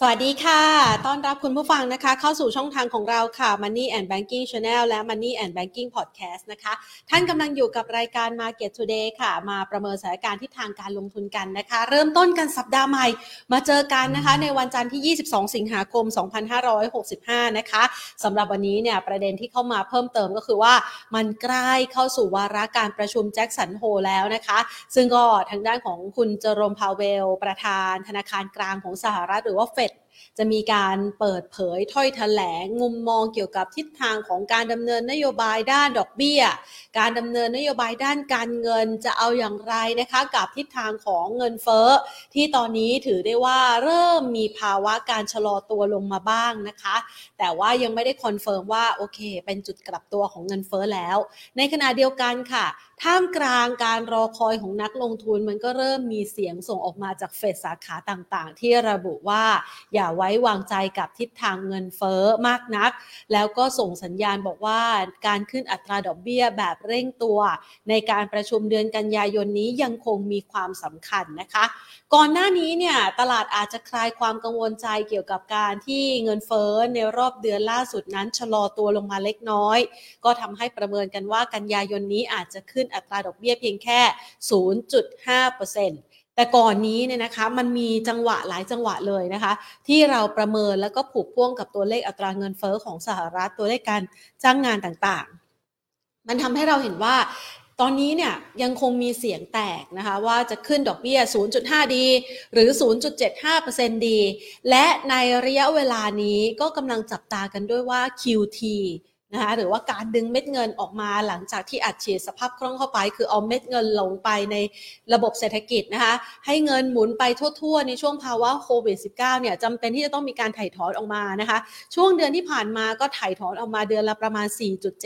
สวัสดีค่ะ ต้อนรับคุณผู้ฟังนะคะ เข้าสู่ช่องทางของเราค่ะ Money and Banking Channel และ Money and Banking Podcast นะคะ ท่านกำลังอยู่กับรายการ Market Today ค่ะ มาประเมินสถานการณ์ทิศทางการลงทุนกันนะคะ เริ่มต้นกันสัปดาห์ใหม่ มาเจอกันนะคะ ในวันจันทร์ที่ 22 สิงหาคม 2565 นะคะสำหรับวันนี้เนี่ยประเด็นที่เข้ามาเพิ่มเติมก็คือว่ามันใกล้เข้าสู่วาระการประชุมแจ็คสันโฮแล้วนะคะ ซึ่งก็ทางด้านของคุณเจอโรมพาวเวล ประธานธนาคารกลางของสหรัฐหรือว่าเฟด จะมีการเปิดเผยถ้อยแถลงมุมมองเกี่ยวกับทิศทางของการดำเนินนโยบายด้านดอกเบี้ย การดำเนินนโยบายด้านการเงินจะเอาอย่างไรนะคะกับทิศทางของเงินเฟ้อที่ตอนนี้ถือได้ว่าเริ่มมีภาวะการชะลอตัวลงมาบ้างนะคะ แต่ว่ายังไม่ได้ confirm ว่าโอเค เป็นจุดกลับตัวของเงินเฟ้อแล้ว ในขณะเดียวกันค่ะท่ามกลางการรอคอยของนักลงทุนมันก็เริ่มมีเสียงส่งออกมาจากเฟดสาขาต่างๆ ที่ระบุว่าอย่าไว้วางใจกับทิศทางเงินเฟ้อมากนัก แล้วก็ส่งสัญญาณบอกว่าการขึ้นอัตราดอกเบี้ยแบบเร่งตัว ในการประชุมเดือนกันยายนนี้ยังคงมีความสำคัญนะคะ ก่อนหน้านี้เนี่ยตลาดอาจจะคลายความกังวลใจเกี่ยวกับการที่เงินเฟ้อในรอบเดือนล่าสุดนั้นชะลอตัวลงมาเล็กน้อย ก็ทำให้ประเมินกันว่ากันยายนนี้อาจจะขึ้นอัตราดอกเบี้ยเพียงแค่ 0.5% แต่ก่อนนี้เนี่ยนะคะมันมีจังหวะหลายจังหวะเลยนะคะ ที่เราประเมินแล้วก็ผูกพ่วงกับตัวเลขอัตราเงินเฟอ้อของสหรัฐตัวเลขการจ้างงานต่างๆ มันทำให้เราเห็นว่าตอนนี้เนี่ยยังคงมีเสียงแตกนะคะว่าจะขึ้นดอกเบี้ย 0.5 ดี หรือ 0.75%ดี และในระยะเวลานี้ก็กำลังจับตากันด้วยว่า QT นะคะหรือว่าการดึงเม็ดเงินออกมาหลังจากที่อัดฉีดสภาพคล่องเข้าไป คือเอาเม็ดเงินลงไปในระบบเศรษฐกิจนะคะให้เงินหมุนไปทั่วๆ ในช่วงภาวะโควิด -19 เนี่ยจำเป็นที่จะต้องมีการถ่ายถอนออกมานะคะช่วงเดือนที่ผ่านมาก็ถ่ายถอนออกมาเดือนละประมาณ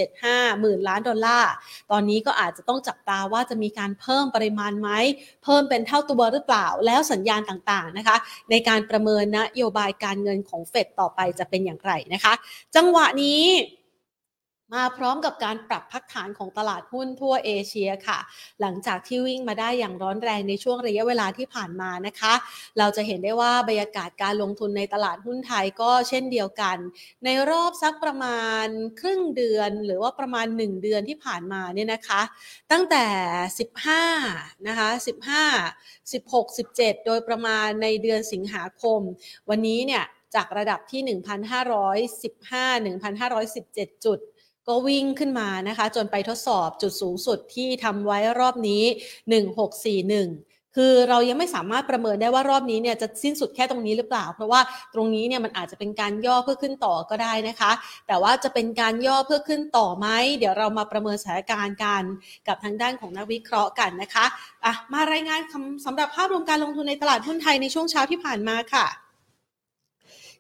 4.75 หมื่นล้านดอลลาร์ตอนนี้ก็อาจจะต้องจับตาว่าจะมีการเพิ่มปริมาณไหมเพิ่มเป็นเท่าตัวหรือเปล่า แล้วสัญญาณต่างๆนะคะ ในการประเมินนโยบายการเงินของเฟดต่อไปจะเป็นอย่างไรนะคะ จังหวะนี้ มาพร้อมกับการปรับพักฐานของตลาดหุ้นทั่วเอเชียค่ะ หลังจากที่วิ่งมาได้อย่างร้อนแรงในช่วงระยะเวลาที่ผ่านมานะคะ เราจะเห็นได้ว่าบรรยากาศการลงทุนในตลาดหุ้นไทยก็เช่นเดียวกัน ในรอบสักประมาณครึ่งเดือน หรือว่าประมาณ 1 เดือนที่ผ่านมาเนี่ยนะคะ ตั้งแต่ 15นะคะ15 16 17 โดยประมาณในเดือนสิงหาคม วันนี้เนี่ยจากระดับที่ 1,515 1,517 จุด ก็วิ่งขึ้นมานะคะ จนไปทดสอบจุดสูงสุดที่ทำไว้รอบนี้ 1641คือเรายังไม่สามารถประเมินได้ว่ารอบนี้เนี่ยจะสิ้นสุดแค่ตรงนี้หรือเปล่า เพราะว่าตรงนี้เนี่ยมันอาจจะเป็นการย่อเพื่อขึ้นต่อก็ได้นะคะ แต่ว่าจะเป็นการย่อเพื่อขึ้นต่อไหมเดี๋ยวเรามาประเมินสถานการณ์กันกับทางด้านของนักวิเคราะห์กันนะคะอะมารายงานสำหรับภาพรวมการลงทุนในตลาดหุ้นไทยในช่วงเช้าที่ผ่านมาค่ะ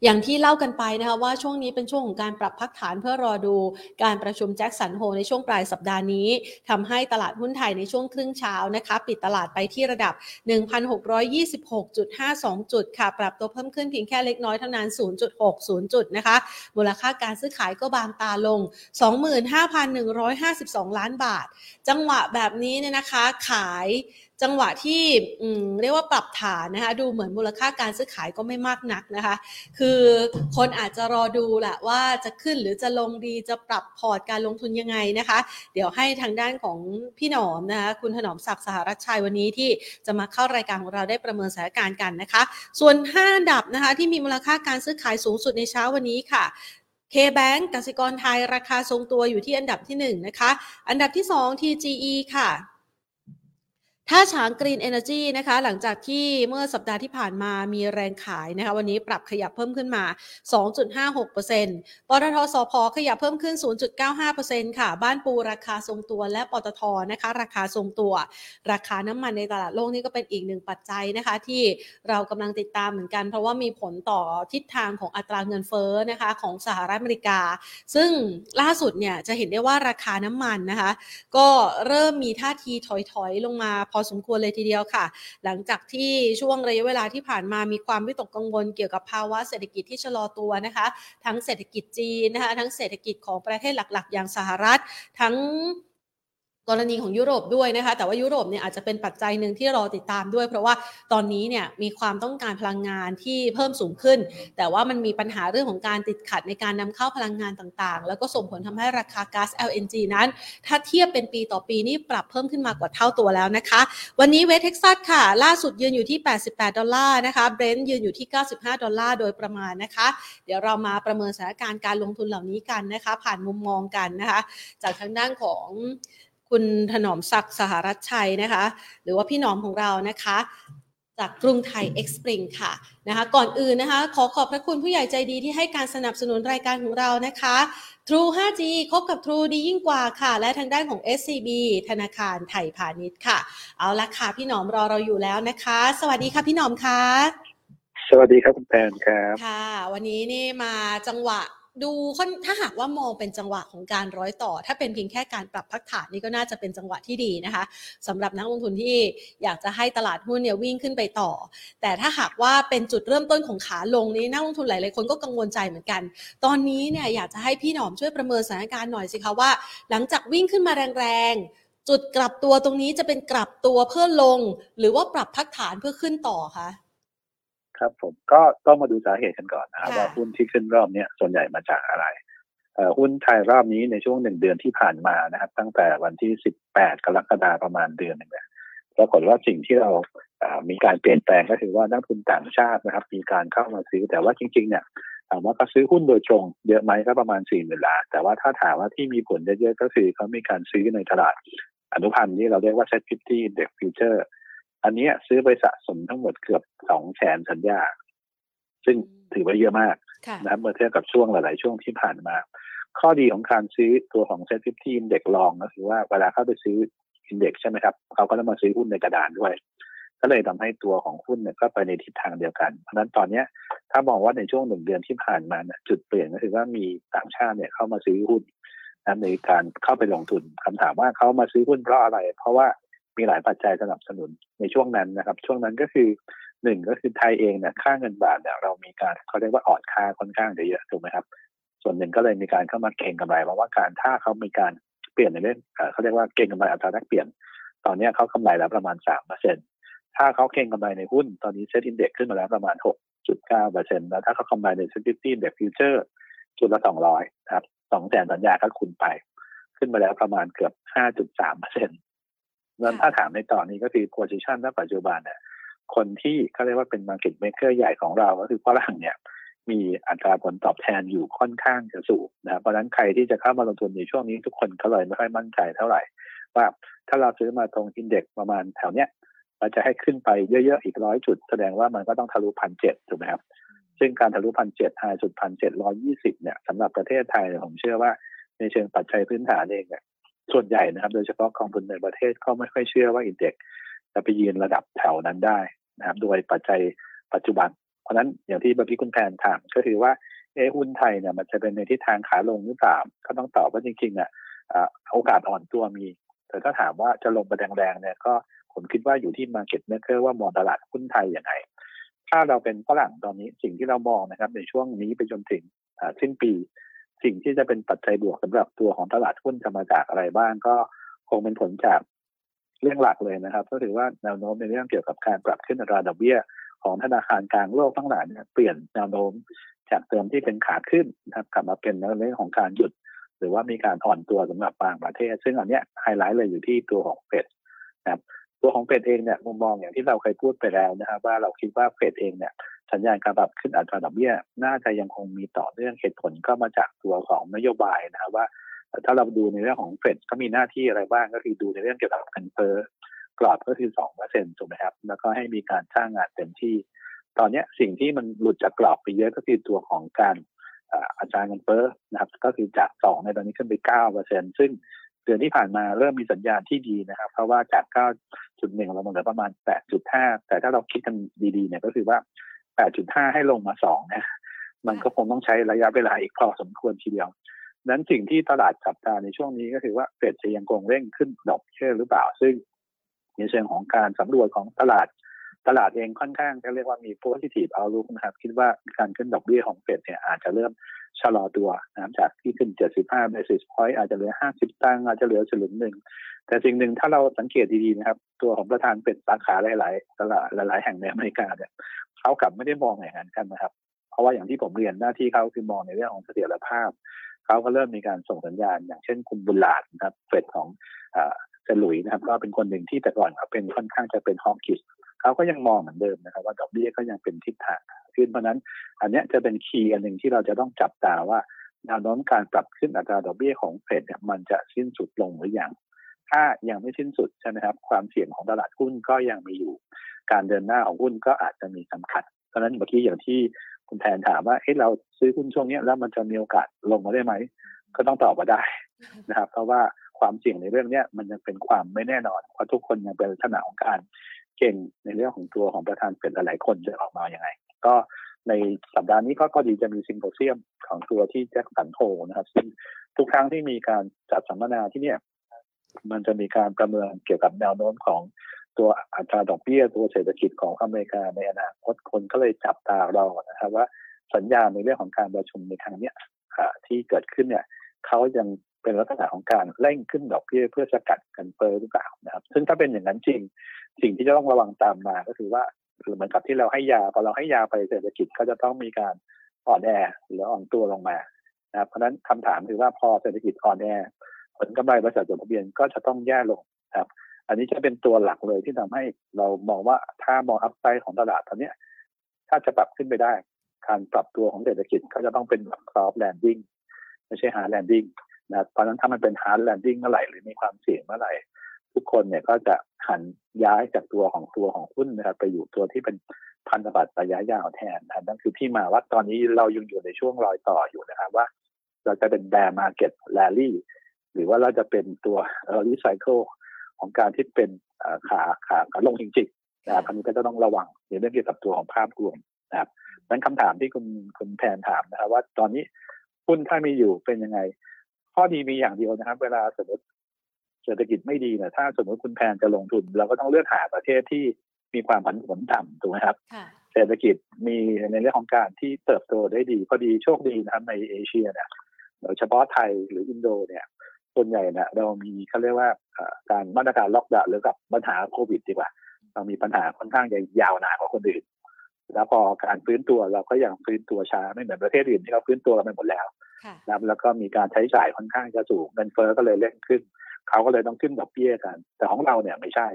อย่างที่เล่ากันไปนะคะว่าช่วงนี้เป็นช่วงของการปรับพักฐานเพื่อรอดูการประชุมแจ็คสันโฮในช่วงปลายสัปดาห์นี้ทำให้ตลาดหุ้นไทยในช่วงครึ่งเช้านะคะ ปิดตลาดไปที่ระดับ 1,626.52 จุดค่ะ ปรับตัวเพิ่มขึ้นเพียงแค่เล็กน้อยเท่านั้น 0.60 จุดนะคะ มูลค่าการซื้อขายก็บางตาลง 25,152 ล้านบาท จังหวะแบบนี้เนี่ยนะคะขาย จังหวะที่เรียกว่าปรับฐานนะคะดูเหมือนมูลค่าการซื้อขายก็ไม่มากนักนะคะ คือคนอาจจะรอดูแหละว่าจะขึ้นหรือจะลงดีจะปรับพอร์ตการลงทุนยังไงนะคะ เดี๋ยวให้ทางด้านของพี่หนอมนะคะคุณถนอมศักดิ์สหรัชชัยวันนี้ที่จะมาเข้ารายการของเราได้ประเมินสถานการณ์กันนะคะ ส่วน 5 อันดับนะคะที่มีมูลค่าการซื้อขายสูงสุดในเช้าวันนี้ค่ะ K-Bank กสิกรไทยราคาทรงตัวอยู่ที่อันดับที่ 1 นะคะ อันดับที่ 2 TGE ค่ะ ถ้าฉางกรีนเอเนอร์จีนะคะ หลังจากที่เมื่อสัปดาห์ที่ผ่านมามีแรงขายนะคะ วันนี้ปรับขยับเพิ่มขึ้นมา 2.56%ปตทสพขยับเพิ่มขึ้น 0.95%ค่ะ บ้านปูราคาทรงตัว และปตทนะคะ ราคาทรงตัว ราคาน้ำมันในตลาดโลกนี่ก็เป็นอีกหนึ่งปัจจัยนะคะ ที่เรากำลังติดตามเหมือนกัน เพราะว่ามีผลต่อทิศทางของอัตราเงินเฟ้อนะคะของสหรัฐอเมริกา ซึ่งล่าสุดเนี่ยจะเห็นได้ว่าราคาน้ำมันนะคะ ก็เริ่มมีท่าทีถอยๆลงมาพอสมควรเลยทีเดียวค่ะ หลังจากที่ช่วงระยะเวลาที่ผ่านมามีความวิตกกังวลเกี่ยวกับภาวะเศรษฐกิจที่ชะลอตัวนะคะ ทั้งเศรษฐกิจจีนนะคะทั้งเศรษฐกิจของประเทศหลักๆ อย่างสหรัฐ ทั้ง กรณีของยุโรปด้วยนะคะ แต่ว่ายุโรปเนี่ยอาจจะเป็นปัจจัยหนึ่งที่รอติดตามด้วย เพราะว่าตอนนี้เนี่ยมีความต้องการพลังงานที่เพิ่มสูงขึ้น แต่ว่ามันมีปัญหาเรื่องของการติดขัดในการนำเข้าพลังงานต่างๆ แล้วก็ส่งผลทำให้ราคาก๊าซ LNG นั้น ถ้าเทียบเป็นปีต่อปีนี่ปรับเพิ่มขึ้นมากว่าเท่าตัวแล้วนะคะ วันนี้เวสเท็กซัสค่ะ ล่าสุดยืนอยู่ที่ 88 ดอลลาร์นะคะเบรนท์ยืนอยู่ที่ 95 ดอลลาร์โดยประมาณนะคะ เดี๋ยวเรามาประเมินสถานการณ์การลงทุนเหล่านี้กันนะคะ ผ่านมุมมองกันนะคะ จากทางด้านของ คุณถนอมศักดิ์สหรัฐชัยนะคะ หรือว่าพี่หนอมของเรานะคะ จากกรุงไทยเอ็กซ์ปริงค่ะนะคะ ก่อนอื่นนะคะ ขอขอบพระคุณผู้ใหญ่ใจดีที่ให้การสนับสนุนรายการของเรานะคะ True 5G คบกับ True ดียิ่งกว่าค่ะ และทางด้านของ SCB ธนาคารไทยพาณิชย์ค่ะ เอาละค่ะพี่หนอมรอเราอยู่แล้วนะคะ สวัสดีค่ะพี่หนอมค่ะสวัสดีครับคุณแพนครับ ค่ะ วันนี้นี่มาจังหวะ ดูถ้าหากว่ามองเป็นจังหวะของการร้อยต่อ ถ้าเป็นเพียงแค่การปรับพักฐานนี่ก็น่าจะเป็นจังหวะที่ดีนะคะสำหรับนักลงทุนที่อยากจะให้ตลาดหุ้นเนี่ยวิ่งขึ้นไปต่อ แต่ถ้าหากว่าเป็นจุดเริ่มต้นของขาลงนี้นักลงทุนหลายๆคนก็กังวลใจเหมือนกัน ตอนนี้เนี่ยอยากจะให้พี่หนอมช่วยประเมินสถานการณ์หน่อยสิคะว่า หลังจากวิ่งขึ้นมาแรงๆจุดกลับตัวตรงนี้จะเป็นกลับตัวเพื่อลง หรือว่าปรับพักฐานเพื่อขึ้นต่อคะ ครับผมก็ต้องมาดูสาเหตุกันก่อนนะครับว่าหุ้นที่ขึ้นรอบนี้ส่วนใหญ่มาจากอะไรหุ้นไทยรอบนี้ในช่วงหนึ่งเดือนที่ผ่านมานะครับ ตั้งแต่วันที่ 18 กรกฎาประมาณเดือนหนึ่งเนี่ยปรากฏว่าสิ่งที่เรามีการเปลี่ยนแปลงก็คือว่านักทุนต่างชาตินะครับ มีการเข้ามาซื้อแต่ว่าจริง ๆ เนี่ยถามว่าเขาซื้อหุ้นโดยตรงเยอะไหมก็ประมาณ4ี่หมื่นล้านแต่ว่าถ้าถามว่าที่มีผลเยอะๆก็คือเขามีการซื้อในตลาดอนุพันธ์ที่เราเรียกว่า Set 50 Index Future อันนี้ซื้อไปสะสมทั้งหมดเกือบสองแสนสัญญา ซึ่งถือว่าเยอะมากนะครับเมื่อเทียบกับช่วงหลาย ๆ ช่วงที่ผ่านมา ข้อดีของการซื้อตัวของ SET Fifty Index Long ก็คือว่าเวลาเข้าไปซื้อ Index ใช่ไหมครับ เขาก็ต้องมาซื้อหุ้นในกระดานด้วย ก็เลยทำให้ตัวของหุ้นเนี่ยก็ไปในทิศทางเดียวกัน เพราะนั้นตอนเนี้ยถ้ามองว่าในช่วงหนึ่งเดือนที่ผ่านมาเนี่ยจุดเปลี่ยนก็คือว่ามีต่างชาติเนี่ยเข้ามาซื้อหุ้นในการเข้าไปลงทุนคำถามว่าเขามาซื้อหุ้นเพราะอะไร เพราะว่า มีหลายปัจจัยสนับสนุนในช่วงนั้นนะครับ ช่วงนั้นก็คือหนึ่งก็คือไทยเองเนี่ยค่าเงินบาทเนี่ยเรามีการเขาเรียกว่าอ่อนค่าค่อนข้างเยอะถูกไหมครับ ส่วนหนึ่งก็เลยมีการเข้ามาเก็งกำไรเพราะว่าการถ้าเขามีการเปลี่ยนในเรื่องเขาเรียกว่าเก็งกำไรอัตราแลกเปลี่ยน ตอนนี้เขากำไรแล้วประมาณสามเปอร์เซ็นต์ถ้าเขาเก็งกำไรในหุ้นตอนนี้ SET Index ขึ้นมาแล้วประมาณหกจุดเก้าเปอร์เซ็นต์แล้วถ้าเขากำไรใน SET Fifty Index Future จุดละสองร้อยครับสองแสนสัญญาก็คูณไป ขึ้นมาแล้วประมาณเกือบห้าจุดสามเปอร์เซ็นต์ นั้นถ้าถามในตอนนี้ก็คือ position ณปัจจุบันเนี่ยคนที่เขาเรียกว่าเป็น market maker ใหญ่ของเราก็คือฝรั่งเนี่ย มีอัตราผลตอบแทนอยู่ค่อนข้างจะสูงนะเพราะฉะนั้นใครที่จะเข้ามาลงทุนในช่วงนี้ทุกคนก็เลยไม่ค่อยมั่นใจเท่าไหร่ ว่าถ้าเราซื้อมาตรง Index ประมาณแถวเนี้ยมันจะให้ขึ้นไปเยอะ ๆ อีกร้อยจุด แสดงว่ามันก็ต้องทะลุพันเจ็ดถูกไหมครับ ซึ่งการทะลุพันเจ็ดไฮสุดพันเจ็ดร้อยี่สิบเนี่ยสำหรับประเทศไทยผมเชื่อว่าในเชิงปัจจัยพื้นฐานเองเนี่ย ส่วนใหญ่นะครับ โดยเฉพาะกองทุนในประเทศก็ไม่ค่อยเชื่อว่าอินเด็กจะไปยืนระดับแถวนั้นได้นะครับ โดยปัจจัยปัจจุบัน เพราะนั้นอย่างที่บพี่คุณแพนถามก็คือว่าเอหุ้นไทยเนี่ยมันจะเป็นในทิศทางขาลงหรือเปล่าก็ต้องตอบว่าจริงๆอะโอกาสอ่อนตัวมี แต่ถ้าถามว่าจะลงไปแรงๆเนี่ยก็ผมคิดว่าอยู่ที่มาเก็ตเม k เ r อร์ว่ามองตลาดหุ้นไทยอย่างไรถ้าเราเป็นฝรั่งตอนนี้สิ่งที่เรามองนะครับ ในช่วงนี้ไปจนถึงสิ้นปี สิ่งที่จะเป็นปัจจัยบวกสำหรับตัวของตลาดหุ้นจะมาจากอะไรบ้างก็คงเป็นผลจากเรื่องหลักเลยนะครับ ก็ถือว่าแนวโน้มในเรื่องเกี่ยวกับการปรับขึ้นอัตราดอกเบี้ย ของธนาคารกลางโลกทั้งหลายเนี่ยเปลี่ยนแนวโน้มจากเดิมที่เป็นขาขึ้นนะครับกลับมาเป็นในเรื่องของการหยุด หรือว่ามีการอ่อนตัวสำหรับบางประเทศ ซึ่งอันเนี้ยไฮไลท์เลยอยู่ที่ตัวของเฟดนะครับตัวของเฟดเองเนี่ยมุมมองอย่างที่เราเคยพูดไปแล้วนะครับ ว่าเราคิดว่าเฟดเองเนี่ย สัญญาณการปรับขึ้นอัตราดอกเบี้ย น่าจะยังคงมีต่อเนื่องเหตุผลก็มาจากตัวของนโยบายนะครับว่า ถ้าเราดูในเรื่องของเฟดก็มีหน้าที่อะไรบ้างก็คือดูในเรื่องเกี่ยวกับเงินเฟ้อกรอบก็คือสองเปอร์เซ็นต์ถูกไหมครับ แล้วก็ให้มีการสร้างงานเต็มที่ ตอนนี้สิ่งที่มันหลุดจากกรอบไปเยอะก็คือตัวของการอาจารย์เงินเฟ้อนะครับ ก็คือจากสองในตอนนี้ขึ้นไปเก้าเปอร์เซ็นต์ซึ่งเดือนที่ผ่านมาเริ่มมีสัญญาณที่ดีนะครับ เพราะว่าจากเก้าจุดหนึ่งเราลงเหลือประมาณแปดจุดห้าแต่ถ้าเราคิดกันดีๆเนี่ยก็คือว่า แปดจุดห้าให้ลงมาสองนะมันก็คงต้องใช้ระยะเวลาอีกพอสมควรทีเดียวนั้นสิ่งที่ตลาดจับตาในช่วงนี้ก็คือว่าเฟดจะยังคงเร่งขึ้นดอกเบี้ยหรือเปล่า ซึ่งในเชิงของการสำรวจของตลาดตลาดเองค่อนข้างจะเรียกว่ามี positive outlook นะครับ คิดว่าการขึ้นดอกเบี้ยของเฟดเนี่ยอาจจะเริ่มชะลอตัวนะครับจากที่ขึ้น 75 basis point อาจจะเหลือ 50 ตังอาจจะเหลือสลึงหนึ่ง แต่สิ่งหนึ่งถ้าเราสังเกตดีๆนะครับ ตัวของประธานเป็นสาขาหลาย ๆ ตลาดหลาย ๆ แห่งในอเมริกาเนี่ย เขากลับไม่ได้มองอย่างนั้นกันนะครับ เพราะว่าอย่างที่ผมเรียนหน้าที่เขาคือมองในเรื่องของเสถียรภาพเขาก็เริ่มมีการส่งสัญญาณ อย่างเช่นคุณบุญหลาดนะครับเฟดของเซลุยนะครับ ก็เป็นคนหนึ่งที่แต่ก่อนเขาเป็นค่อนข้างจะเป็นฮอมกิสเขาก็ยังมองเหมือนเดิมนะครับ ว่าดอกเบี้ยก็ยังเป็นทิศทางขึ้นเพราะนั้น อันนี้จะเป็นคีย์อันหนึ่งที่เราจะต้องจับตาว่าแนวโน้มการปรับขึ้นอัตราดอกเบี้ยของเฟดเนี่ยมันจะสิ้นสุดลงหรือยังถ้ายังไม่สิ้นสุดใช่ไหมครับ ความเสี่ยงของตลาดหุ้นก็ยังมีอยู่ การเดินหน้าของหุ้นก็อาจจะมีจำกัด เพราะนั้นเมื่อกี้อย่างที่คุณแทนถามว่าเฮ้เราซื้อหุ้นช่วงนี้แล้วมันจะมีโอกาสลงมาได้ไหม ก็ต้องตอบว่าได้นะครับ เพราะว่าความเสี่ยงในเรื่องนี้มันยังเป็นความไม่แน่นอนเพราะทุกคนยังเป็นลักษณะของการเก่งในเรื่องของตัวของประธานเป็นหลายๆคนจะออกมาอย่างไง ก็ในสัปดาห์นี้ก็ก็ดีจะมีซิงโพเซียมของตัวที่แจ็คสันโฮนะครับ ซึ่งทุกครั้งที่มีการจัดสัมมนาที่เนี่ย มันจะมีการประเมินเกี่ยวกับแนวโน้มของ ตัวอัตราดอกเบี้ยตัวเศรษฐกิจของอเมริกาในอนาคตคนก็เลยจับตารอนะครับว่าสัญญาในเรื่องของการประชุมในครั้งนี้ที่เกิดขึ้นเนี่ยเขายังเป็นลักษณะของการเร่งขึ้นดอกเบี้ยเพื่อสกัดกันเฟ้อหรือเปล่านะครับ ซึ่งถ้าเป็นอย่างนั้นจริง สิ่งที่จะต้องระวังตามมาก็คือว่าเหมือนกับที่เราให้ยาพอเราให้ยาไปเศรษฐกิจก็จะต้องมีการอ่อนแอหรืออ่อนตัวลงมานะครับเพราะฉะนั้นคำถามคือว่าพอเศรษฐกิจอ่อนแอผลกำไรบริษัทจดทะเบียนก็จะต้องแย่ลงครับ อันนี้จะเป็นตัวหลักเลยที่ทำให้เรามองว่าถ้ามอง upside ของตลาดตอนนี้ถ้าจะปรับขึ้นไปได้ การปรับตัวของเศรษฐกิจก็จะต้องเป็นแบบ soft landing ไม่ใช่ hard landing นะเพราะนั้นถ้ามันเป็น hard landing เมื่อไหร่หรือมีความเสี่ยงเมื่อไหร่ ทุกคนเนี่ยก็จะหันย้ายจากตัวของตัวของหุ้นนะครับไปอยู่ตัวที่เป็นพันธบัตรระยะยาวแทนนั่นคือที่มาว่าตอนนี้เรายังอยู่ในช่วงรอยต่ออยู่นะครับว่า เราจะเป็น bear market rally หรือว่าเราจะเป็นตัวรีไซเคิล ของการที่เป็นขาขาขาลงจริงๆนะครับอันนี้ก็จะต้องระวังในเรื่องเกี่ยวกับตัวของภาพรวมนะครับนั้นคำถามที่คุณคุณแทนถามนะครับว่าตอนนี้หุ้นถ้ามีอยู่เป็นยังไง ข้อดีมีอย่างเดียวนะครับ เวลาสมมติเศรษฐกิจไม่ดีเนี่ยถ้าสมมติคุณแพนจะลงทุน เราก็ต้องเลือกหาประเทศที่มีความผันผวนต่ำถูกไหมครับ เศรษฐกิจมีในเรื่องของการที่เติบโตได้ดีพอดีโชคดีนะครับในเอเชียเนี่ยโดยเฉพาะไทยหรืออินโดเนี่ย ส่วนใหญ่เนี่ยเรามีเขาเรียกว่าการมาตรการล็อกดาวน์หรือกับปัญหาโควิดดีกว่า เรามีปัญหาค่อนข้างจะยาวนานกว่าคนอื่น แล้วพอการฟื้นตัวเราก็ยังฟื้นตัวช้าไม่เหมือนประเทศอื่นที่เขาฟื้นตัวกันไปหมดแล้วนะแล้วก็มีการใช้จ่ายค่อนข้างจะสูงเงินเฟ้อก็เลยเร่งขึ้น เขาก็เลยต้องขึ้นดอกเบี้ยกัน แต่ของเราเนี่ยไม่ใช่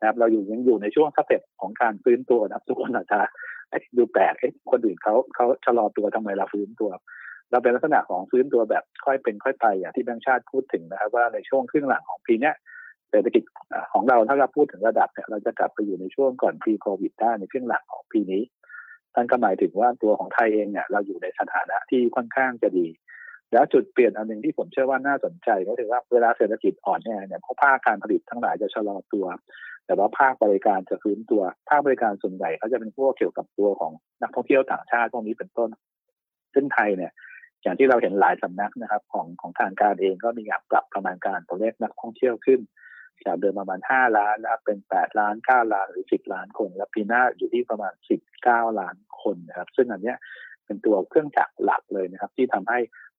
นะครับเราอยู่ยังอยู่ในช่วงสเต็ปของการฟื้นตัวนะครับทุกคนอาจจะดูแปลกคนอื่นเขาเขาชะลอตัวทำไมเราฟื้นตัว เราเป็นลักษณะของฟื้นตัวแบบค่อยเป็นค่อยไปอย่างที่แบงค์ชาติพูดถึงนะครับ ว่าในช่วงครึ่งหลังของปีนี้เศรษฐกิจของเราถ้าเราพูดถึงระดับเนี่ยเราจะกลับไปอยู่ในช่วงก่อนปีโควิดได้ในครึ่งหลังของปีนี้นั่นก็หมายถึงว่าตัวของไทยเองเนี่ยเราอยู่ในสถานะที่ค่อนข้างจะดี แล้วจุดเปลี่ยนอันหนึ่งที่ผมเชื่อว่าน่าสนใจก็คือว่าเวลาเศรษฐกิจอ่อนแอเนี่ยเพราภาคการผลิตทั้งหลายจะชะลอตัว แต่ว่าภาคบริการจะฟื้นตัว ภาคบริการส่วนใหญ่เขาจะเป็นพวกเกี่ยวกับตัวของนักท่องเที่ยวต่างชาติพวกนี้เป็นต้นซึ่งไทยเนี่ย อย่างที่เราเห็นหลายสำนักนะครับ ของของทางการเองก็มีการปรับประมาณการตัวเลขนักท่องเที่ยวขึ้นจากเดิมประมาณ 5 ล้านนะครับเป็น 8 ล้าน 9 ล้านหรือ 10 ล้านคน แล้วปีหน้าอยู่ที่ประมาณ 19 ล้านคนนะครับ ซึ่งอันนี้เป็นตัวเครื่องจักรหลักเลยนะครับ ที่ทำให้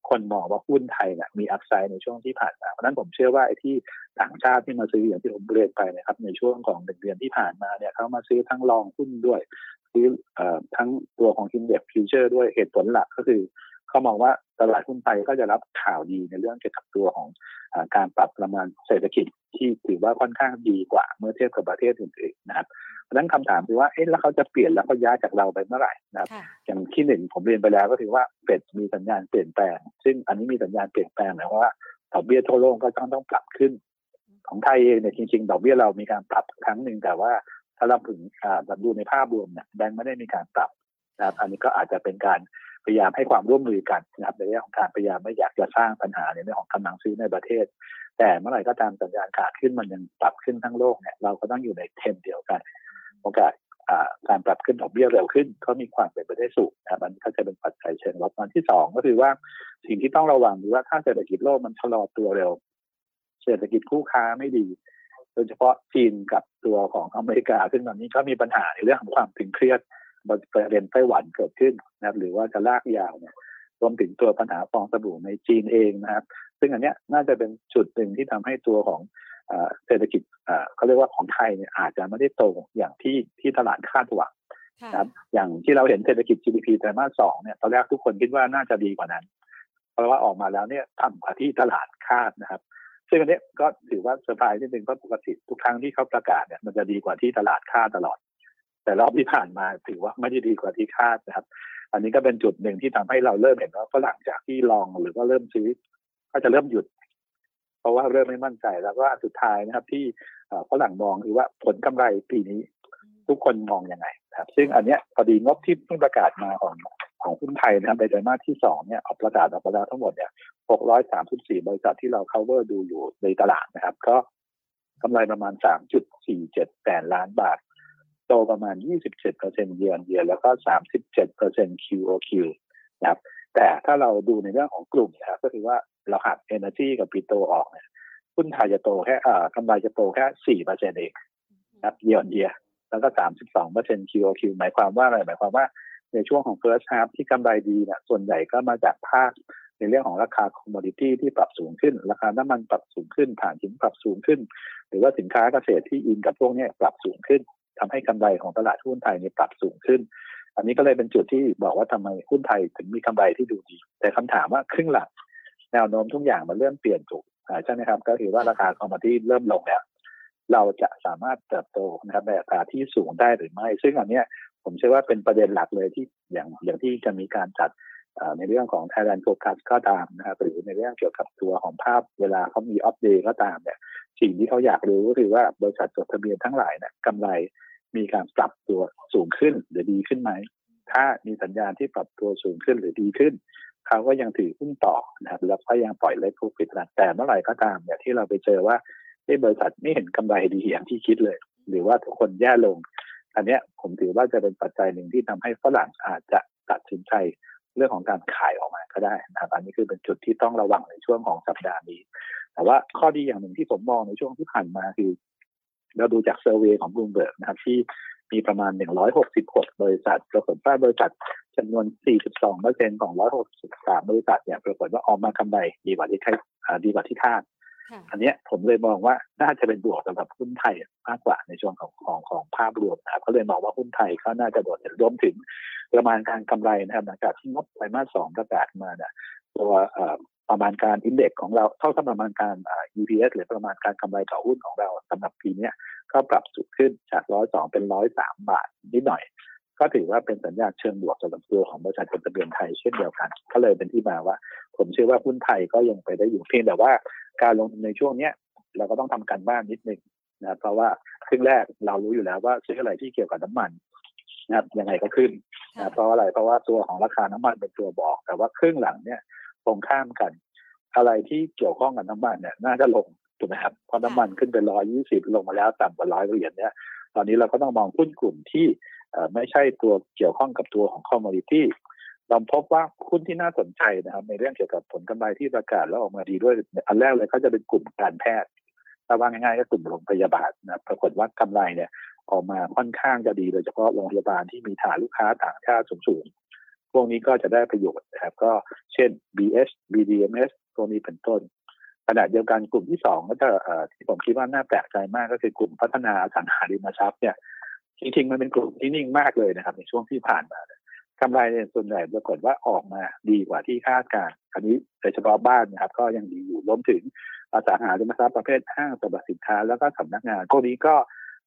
คนมองว่าหุ้นไทยเนี่ยมี upside ในช่วงที่ผ่านมาเพราะนั้นผมเชื่อว่าไอ้ที่ต่างชาติที่มาซื้ออย่างที่ผมเรียนไปนะครับ ในช่วงของเดือนที่ผ่านมาเนี่ยเขามาซื้อทั้ง long หุ้นด้วยซื้อทั้งตัวของ Index Future ด้วยเหตุผลหลักก็คือ เขามองว่าตลาดหุ้นไทยก็จะรับข่าวดีในเรื่องเกี่ยวกับตัวของการปรับประมาณเศรษฐกิจที่ถือว่าค่อนข้างดีกว่าเมื่อเทียบกับประเทศอื่นๆนะครับเพราะนั้นคำถามคือว่าเอ๊ะแล้วเขาจะเปลี่ยนแล้วเขาย้ายจากเราไปเมื่อไหร่นะครับ อย่างที่หนึ่งผมเรียนไปแล้วก็ถือว่าเฟดมีสัญญาณเปลี่ยนแปลง ซึ่งอันนี้มีสัญญาณเปลี่ยนแปลงหมายความว่าดอกเบี้ยทั่วโลกก็ต้องต้องปรับขึ้น ของไทยเองเนี่ยจริงๆดอกเบี้ยเรามีการปรับครั้งหนึ่งแต่ว่าถ้าเราถึงดูในภาพรวมเนี่ยแบงก์ไม่ได้มีการปรับนะครับอันนี้ก็อาจจะเป็นการ พยายามให้ความร่วมมือกันนะครับในเรื่องของการพยายามไม่อยากจะสร้างปัญหาในเรื่องของกำลังซื้อในประเทศ แต่เมื่อไหร่ก็ตามสัญญาณขาขึ้นมันยังปรับขึ้นทั้งโลกเนี่ยเราก็ต้องอยู่ในเทรนเดียวกันโอกาสการปรับขึ้นดอกเบี้ยเร็วขึ้น ก็มีความเป็นไปได้สูงนะครับมันก็จะเป็นปัจจัยเชิงลบอันที่สองก็คือว่าสิ่งที่ต้องระวังคือว่าถ้าเศรษฐกิจโลกมันชะลอตัวเร็ว เศรษฐกิจคู่ค้าไม่ดีโดยเฉพาะจีนกับตัวของอเมริกา ซึ่งตอนนี้ก็มีปัญหาในเรื่องของความตึงเครียด ประเด็นไต้หวันเกิดขึ้นนะครับ หรือว่าจะลากยาวเนี่ยรวมถึงตัวปัญหาฟองสบู่ในจีนเองนะครับ ซึ่งอันเนี้ยน่าจะเป็นจุดหนึ่งที่ทำให้ตัวของเศรษฐกิจเขาเรียกว่าของไทยเนี่ยอาจจะไม่ได้โตอย่างที่ที่ตลาดคาดหวังครับอย่างที่เราเห็นเศรษฐกิจ GDP ไตรมาสสองเนี่ยตอนแรกทุกคนคิดว่าน่าจะดีกว่านั้น เพราะว่าออกมาแล้วเนี่ยต่ำกว่าที่ตลาดคาดนะครับ ซึ่งอันนี้ก็ถือว่าเซอร์ไพรส์นิดนึงเพราะปกติทุกครั้งที่เขาประกาศเนี่ยมันจะดีกว่าที่ตลาดคาดตลอด แต่รอบที่ผ่านมาถือว่าไม่ได้ดีกว่าที่คาดนะครับ อันนี้ก็เป็นจุดหนึ่งที่ทำให้เราเริ่มเห็นว่าฝรั่งจากที่ลองหรือก็เริ่มซื้อ ก็จะเริ่มหยุด เพราะว่าเริ่มไม่มั่นใจแล้วก็สุดท้ายนะครับ ที่ฝรั่งมองคือว่าผลกำไรปีนี้ ทุกคนมองยังไงครับ ซึ่งอันเนี้ยพอดีงบที่เพิ่งประกาศมาของของหุ้นไทยนะครับในไตรมาสที่สองเนี่ยออกประกาศออกมาแล้วทั้งหมดเนี่ยหกร้ยสามสิบริษัทที่เรา cover ดูอยู่ในตลาดนะครับ ก็กำไรประมาณสามจุดสี่เจ็ดแสนล้านบาท โตประมาณยี่สิบเจ็ดเปอร์เซ็นต์เยือนเยือนแล้วก็สามสิบเจ็ดเปอร์เซ็นต์ QOQ นะครับ แต่ถ้าเราดูในเรื่องของกลุ่มนะครับก็คือว่าเราหัก Energy กับปิโตออกเนี่ยหุ้นไทยจะโตแค่อ่ากำไรจะโตแค่สี่เปอร์เซ็นต์เองนะครับเยือนเยือนแล้วก็ 32เปอร์เซ็นต์ QOQ หมายความว่าอะไรหมายความว่าในช่วงของ first half ที่กำไรดีเนี่ยส่วนใหญ่ก็มาจากภาคในเรื่องของราคา commodity ที่ปรับสูงขึ้น ราคาน้ำมันปรับสูงขึ้นถ่านหินปรับสูงขึ้น หรือว่าสินค้าเกษตรที่อินกับพวกนี้ปรับสูงขึ้น ทำให้กำไรของตลาดหุ้นไทยนี่ปรับสูงขึ้น อันนี้ก็เลยเป็นจุดที่บอกว่าทำไมหุ้นไทยถึงมีกำไรที่ดูดี แต่คำถามว่าครึ่งหลังแนวโน้มทุกอย่างมันเริ่มเปลี่ยนถูกใช่ไหมครับ ก็คือว่าราคาคอมมานดี้เริ่มลงแล้วเราจะสามารถเติบโตนะครับในอัตราที่สูงได้หรือไม่ ซึ่งอันนี้ผมเชื่อว่าเป็นประเด็นหลักเลยที่อย่างอย่างที่จะมีการจัดในเรื่องของ Thailand Focus ก็ตามนะครับหรือในเรื่องเกี่ยวกับตัวของภาพเวลาเขามีอัปเดตก็ตามเนี่ยสิ่งที่เขาอยากรู้ก็คือว่าบริษัทจดทะเบียนทั้งหลายเนี่ยกำไร มีการปรับตัวสูงขึ้นหรือดีขึ้นไหม ถ้ามีสัญญาณที่ปรับตัวสูงขึ้นหรือดีขึ้น เขาก็ยังถือหุ้นต่อนะครับแล้วก็ยังปล่อยเล็กผู้ปิดตลาดแต่เมื่อไหร่ก็ตามเนี่ยที่เราไปเจอว่าที่บริษัทไม่เห็นกำไรดีอย่างที่คิดเลย หรือว่าทุกคนแย่ลง อันนี้ผมถือว่าจะเป็นปัจจัยหนึ่งที่ทำให้ฝรั่งอาจจะตัดสินใจเรื่องของการขายออกมาก็ได้นะครับอันนี้คือเป็นจุดที่ต้องระวังในช่วงของสัปดาห์นี้ แต่ว่าข้อดีอย่างหนึ่งที่ผมมองในช่วงที่ผ่านมาคือ เราดูจากเซอร์เวยของบลูเบิร์กนะครับที่มีประมาณ 166 บริษัท ปรากฏว่าบริษัทจำนวน 42เปอร์เซ็นของ 163 บริษัทเนี่ยปรากฏว่าออกมากำไรดีกว่าที่คาดดีกว่าที่คาดอันนี้ผมเลยมองว่าน่าจะเป็นบวกสำหรับหุ้นไทยมากกว่าในช่วงของของของภาพรวมนะครับก็เลยมองว่าหุ้นไทยเขาน่าจะโดดเด่นรวมถึงประมาณการกำไรนะครับหลังจากที่งบไตรมาสสองประกาศมาเนี่ยตัว ประมาณการอินเด็กของเราเท่ากับประมาณการ EPS หรือประมาณการกำไรต่อหุ้นของเราสำหรับปีนี้ก็ปรับสูงขึ้นจากร้อยสองเป็นร้อยสามบาทนิดหน่อย ก็ถือว่าเป็นสัญญาณเชิงบวกสำหรับตัวของบริษัทจดทะเบียนไทยเช่นเดียวกัน ก็เลยเป็นที่มาว่า ผมเชื่อว่าหุ้นไทยก็ยังไปได้อยู่เพียงแต่ว่าการลงทุนในช่วงเนี้ยเราก็ต้องทำการบ้านนิดนึงนะเพราะว่าครึ่งแรกเรารู้อยู่แล้วว่าซื้ออะไรที่เกี่ยวกับน้ำมันนะครับยังไงก็ขึ้นนะเพราะอะไรเพราะว่าตัวของราคาน้ำมันเป็นตัวบอก แต่ว่าครึ่งหลังเนี่ย ตรงข้ามกัน อะไรที่เกี่ยวข้องกับน้ำมันเนี่ยน่าจะลงถูกไหมครับพอน้ำมันขึ้นไปร้อยยี่สิบลงมาแล้วต่ำกว่าร้อยเหรียญเนี่ยตอนนี้เราก็ต้องมองหุ้นกลุ่มที่ไม่ใช่ตัวเกี่ยวข้องกับตัวของคอมมอดิตี้เราพบว่าหุ้นที่น่าสนใจนะครับ ในเรื่องเกี่ยวกับผลกำไรที่ประกาศแล้วออกมาดีด้วย อันแรกเลยก็จะเป็นกลุ่มการแพทย์ถ้าว่าง่ายๆก็กลุ่มโรงพยาบาลนะปรากฏว่ากำไรเนี่ยออกมาค่อนข้างจะดีโดยเฉพาะโรงพยาบาลที่มีฐานลูกค้าต่างชาติสูง พวกนี้ก็จะได้ประโยชน์นะครับ ก็เช่น BH BDMS พวกนี้เป็นต้นขณะเดียวกันกลุ่มที่สองก็จะที่ผมคิดว่าน่าแปลกใจมากก็คือกลุ่มพัฒนาสังหาริมทรัพย์เนี่ยจริงๆมันเป็นกลุ่มที่นิ่งมากเลยนะครับ ในช่วงที่ผ่านมากำไรเนี่ยส่วนใหญ่ปรากฏว่าออกมาดีกว่าที่คาดการอันนี้โดยเฉพาะบ้านนะครับ ก็ยังดีอยู่รวมถึงอสังหาริมทรัพย์ประเภทห้างสรรพสินค้าแล้วก็สำนักงานพวกนี้ก็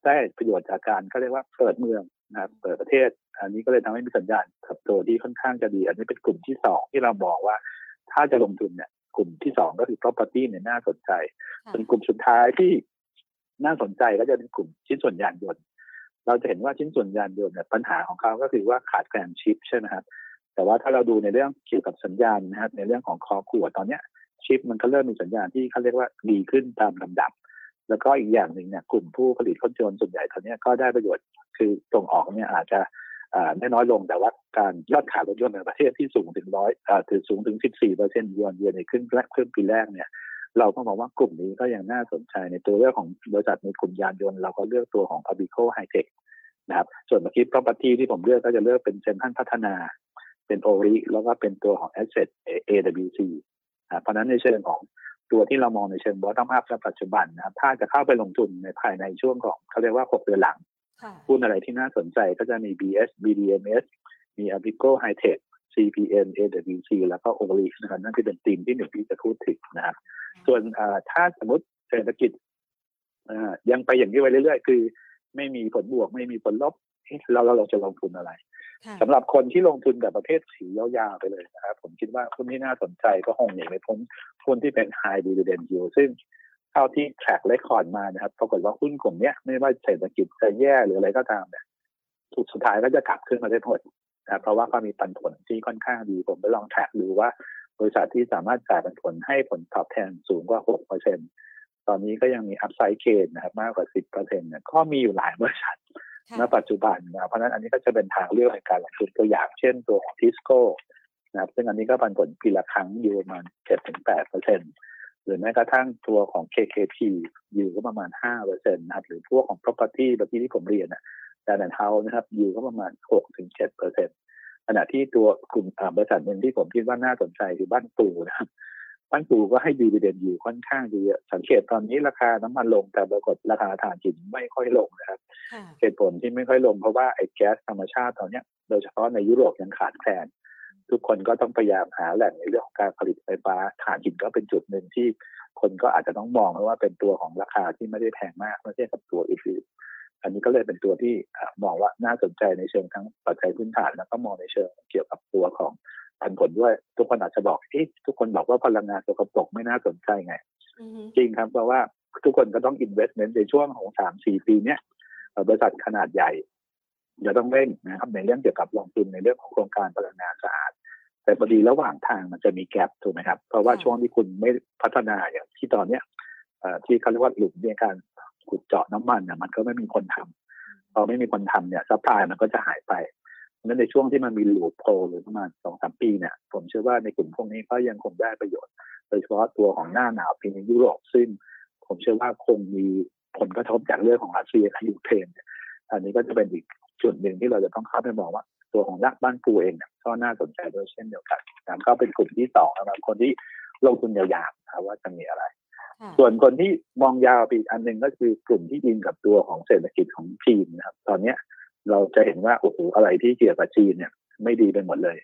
ได้ประโยชน์จากการเขาเรียกว่าเปิดเมือง นะครับเปิดประเทศ อันนี้ก็เลยทำให้มีสัญญาณเติบโตที่ค่อนข้างจะดี อันนี้เป็นกลุ่มที่สองที่เราบอกว่า ถ้าจะลงทุนเนี่ย กลุ่มที่สองก็คือ property เนี่ยน่าสนใจส่วนกลุ่มสุดท้ายที่น่าสนใจก็จะเป็นกลุ่มชิ้นส่วนยานยนต์ เราจะเห็นว่าชิ้นส่วนยานยนต์เนี่ยปัญหาของเขาก็คือว่าขาดแคลนชิปใช่ไหมครับแต่ว่าถ้าเราดูในเรื่องเกี่ยวกับสัญญาณนะครับในเรื่องของคอขวดตอนเนี้ยชิปมันก็เริ่มมีสัญญาณที่เขาเรียกว่าดีขึ้นตามลำดับ แล้วก็อีกอย่างหนึ่งเนี่ยกลุ่มผู้ผลิตรถยนต์ส่วนใหญ่ตอนนี้ก็ได้ประโยชน์คือส่งออกเนี่ยอาจจะไม่น้อยลงแต่ว่าการยอดขายรถยนต์ในประเทศที่สูงถึงร้อยถึงสูงถึง 14เปอร์เซ็นต์ยอนเยนในครึ่งแรกครึ่งปีแรกเนี่ย เราก็มองว่ากลุ่มนี้ก็ยังน่าสนใจในตัวเรื่องของบริษัทในกลุ่มยานยนต์เราก็เลือกตัวของ Abico High Tech นะครับ ส่วนเมื่อกี้ property ที่ผมเลือกก็จะเลือกเป็นเซนทรัลพัฒนา เป็นโอริแล้วก็เป็นตัวของ Asset AWC เพราะนั้นในเชิงของ ตัวที่เรามองในเชิง bottom up ในปัจจุบันนะครับถ้าจะเข้าไปลงทุนในภายในช่วงของเขาเรียกว่า 6 เดือนหลังหุ้นอะไรที่น่าสนใจก็จะมี BS BDMs มี Abico High Tech CPN AWC แล้วก็ o l i f นะครับนั่นคือเป็นธีมที่หนึ่งที่จะพูดถึงนะครับ ส่วนถ้าสมมติเศรษฐกิจยังไปอย่างนี้ไปเรื่อยๆ คือ ไม่มีผลบวกไม่มีผลลบเราเราจะลงทุนอะไร สำหรับคนที่ลงทุนแบบประเภทซื้อยาวๆไปเลยนะครับ ผมคิดว่าหุ้นที่น่าสนใจก็คงหนีไม่พ้นหุ้นที่เป็น high dividend yield ซึ่งเท่าที่ track record มานะครับปรากฏว่าหุ้นกลุ่มนี้ไม่ว่าเศรษฐกิจจะแย่หรืออะไรก็ตามเนี่ยสุดท้ายก็จะกลับขึ้นมาได้ผลนะเพราะว่าเขามีปันผลที่ค่อนข้างดี ผมไปลอง track ดูว่า บริษัทที่สามารถจ่ายปันผลให้ผลตอบแทนสูงกว่า6เปอร์เซ็นต์ตอนนี้ก็ยังมี upside gain นะครับมากกว่า 10เปอร์เซ็นต์เนี่ยก็มีอยู่หลายบริษัท ณปัจจุบันนะเพราะนั้นอันนี้ก็จะเป็นทางเลือกในการลงทุนตัวอย่างเช่นตัวของทิสโก้นะครับซึ่งอันนี้ก็ปันผลปีละครั้งอยู่ประมาณ7-8เปอร์เซ็นต์หรือแม้กระทั่งตัวของ KKP อยู่ก็ประมาณ5เปอร์เซ็นต์นะครับหรือพวกของ property แบบที่ผมเรียนอะแต่ในเทานะครับอยู่ก็ประมาณ6-7เปอร์เซ็นต์ขณะที่ตัวกลุ่มบริษัทหนึ่งที่ผมคิดว่าน่าสนใจคือบ้านปูนะครับ บ้านปูก็ให้ดีเด่นอยู่ค่อนข้างดีสังเกตตอนนี้ราคาน้ำมันลงแต่ปรากฏราคาถ่านหินไม่ค่อยลงนะครับเหตุผลที่ไม่ค่อยลงเพราะว่าไอ้แก๊สธรรมชาติตอนนี้โดยเฉพาะในยุโรปยังขาดแคลนทุกคนก็ต้องพยายามหาแหล่งในเรื่องของการผลิตไฟฟ้าถ่านหินก็เป็นจุดหนึ่งที่คนก็อาจจะต้องมองว่าเป็นตัวของราคาที่ไม่ได้แพงมากเมื่อเทียบกับตัวอื่นอันนี้ก็เลยเป็นตัวที่มองว่าน่าสนใจในเชิงทั้งปัจจัยพื้นฐานแล้วก็มองในเชิงเกี่ยวกับตัวของ ปันผลด้วย ทุกคนอาจจะบอกที่ทุกคนบอกว่าพลังงานสกปรกไม่น่าสนใจไง จริงครับเพราะว่าทุกคนก็ต้อง investment ในช่วงของสามสี่ปีเนี้ยบริษัทขนาดใหญ่จะต้องเร่งนะครับในเรื่องเกี่ยวกับลงทุนในเรื่องของโครงการพลังงานสะอาด แต่พอดีระหว่างทางมันจะมี gap ถูกไหมครับ เพราะว่าช่วงที่คุณไม่พัฒนาอย่างที่ตอนเนี้ยที่เขาเรียกว่าหลุมในการขุดเจาะน้ำมันเนี่ยมันก็ไม่มีคนทำพอไม่มีคนทำเนี่ย supply มันก็จะหายไป นั้นในช่วงที่มันมี loophole หรือประมาณสองสามปีเนี่ย ผมเชื่อว่าในกลุ่มพวกนี้ก็ยังคงได้ประโยชน์ โดยเฉพาะตัวของหน้าหนาวปีในยุโรปซึ่งผมเชื่อว่าคงมีผลกระทบจากเรื่องของรัสเซียและยูเครนอันนี้ก็จะเป็นอีกจุดหนึ่งที่เราจะต้องเข้าไปมองว่า ตัวของรักบ้านปูเองเนี่ยก็น่าสนใจด้วยเช่นเดียวกันนะก็เป็นกลุ่มที่สองสำหรับคนที่ลงทุนยาวๆนะว่าจะมีอะไร ส่วนคนที่มองยาวไปอีกอันหนึ่งก็คือกลุ่มที่ยิงกับตัวของเศรษฐกิจของจีนนะครับ ตอนเนี้ย เราจะเห็นว่าโอ้โหอะไรที่เกี่ยวกับจีนเนี่ย ไม่ดีไปหมดเลย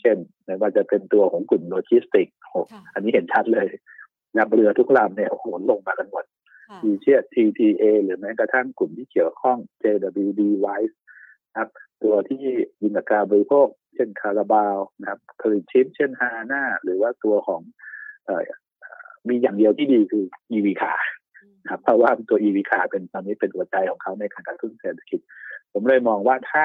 เช่นไม่ว่าจะเป็นตัวของกลุ่มโลจิสติกอันนี้เห็นชัดเลยนับเรือทุกลำเนี่ยโอ้โหลงมากันหมดดีเช่น TTA หรือแม้กระทั่งกลุ่มที่เกี่ยวข้อง JWD WICE ครับ ตัวที่อิงกับการบริโภค เช่นคาราบาวนะครับผลิตชิปเช่นฮาน่าหรือว่าตัวของมีอย่างเดียวที่ดีคือ EV ขาครับเพราะว่าตัว EV ขาเป็นตอนนี้เป็นหัวใจของเขาในการกระตุ้นเศรษฐกิจ ผมเลยมองว่าถ้า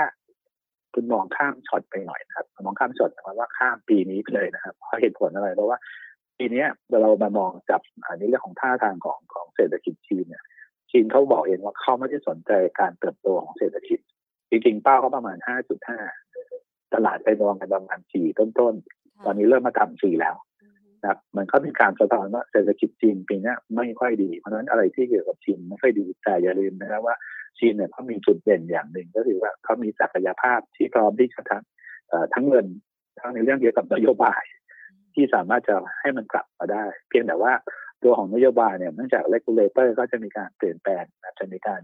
คุณมองข้ามช็อตไปหน่อยนะครับมองข้ามช็อตหมายว่าข้ามปีนี้ไปเลยนะครับเพราะเหตุผลอะไรเพราะว่าปีนี้เรามามองจับอันนี้เรื่องของท่าทางของของเศรษฐกิจจีนเนี่ยจีนเขาบอกเองว่าเขาไม่ได้สนใจการเติบโตของเศรษฐกิจ จริงๆเป้าเขาประมาณ 5.5 ตลาดไปมองกันประมาณ 4 ต้นๆ ตอนนี้เริ่มมาต่ำ4แล้วนะครับมันก็เป็นการสะท้อนว่าเศรษฐกิจจีนปีนี้ไม่ค่อยดี เพราะฉะนั้นอะไรที่เกี่ยวกับจีนไม่ค่อยดีแต่อย่าลืมนะครับว่า จีนเนี่ยเขามีจุดเด่นอย่างหนึ่งก็คือว่าเขามีศักยภาพที่พร้อมที่จะทั้งทั้งเงินทั้งในเรื่องเกี่ยวกับนโยบาย ที่สามารถจะให้มันกลับมาได้ เพียงแต่ว่าตัวของนโยบายเนี่ยเนื่องจาก regulator ก็จะมีการเปลี่ยนแปลงจะมีการ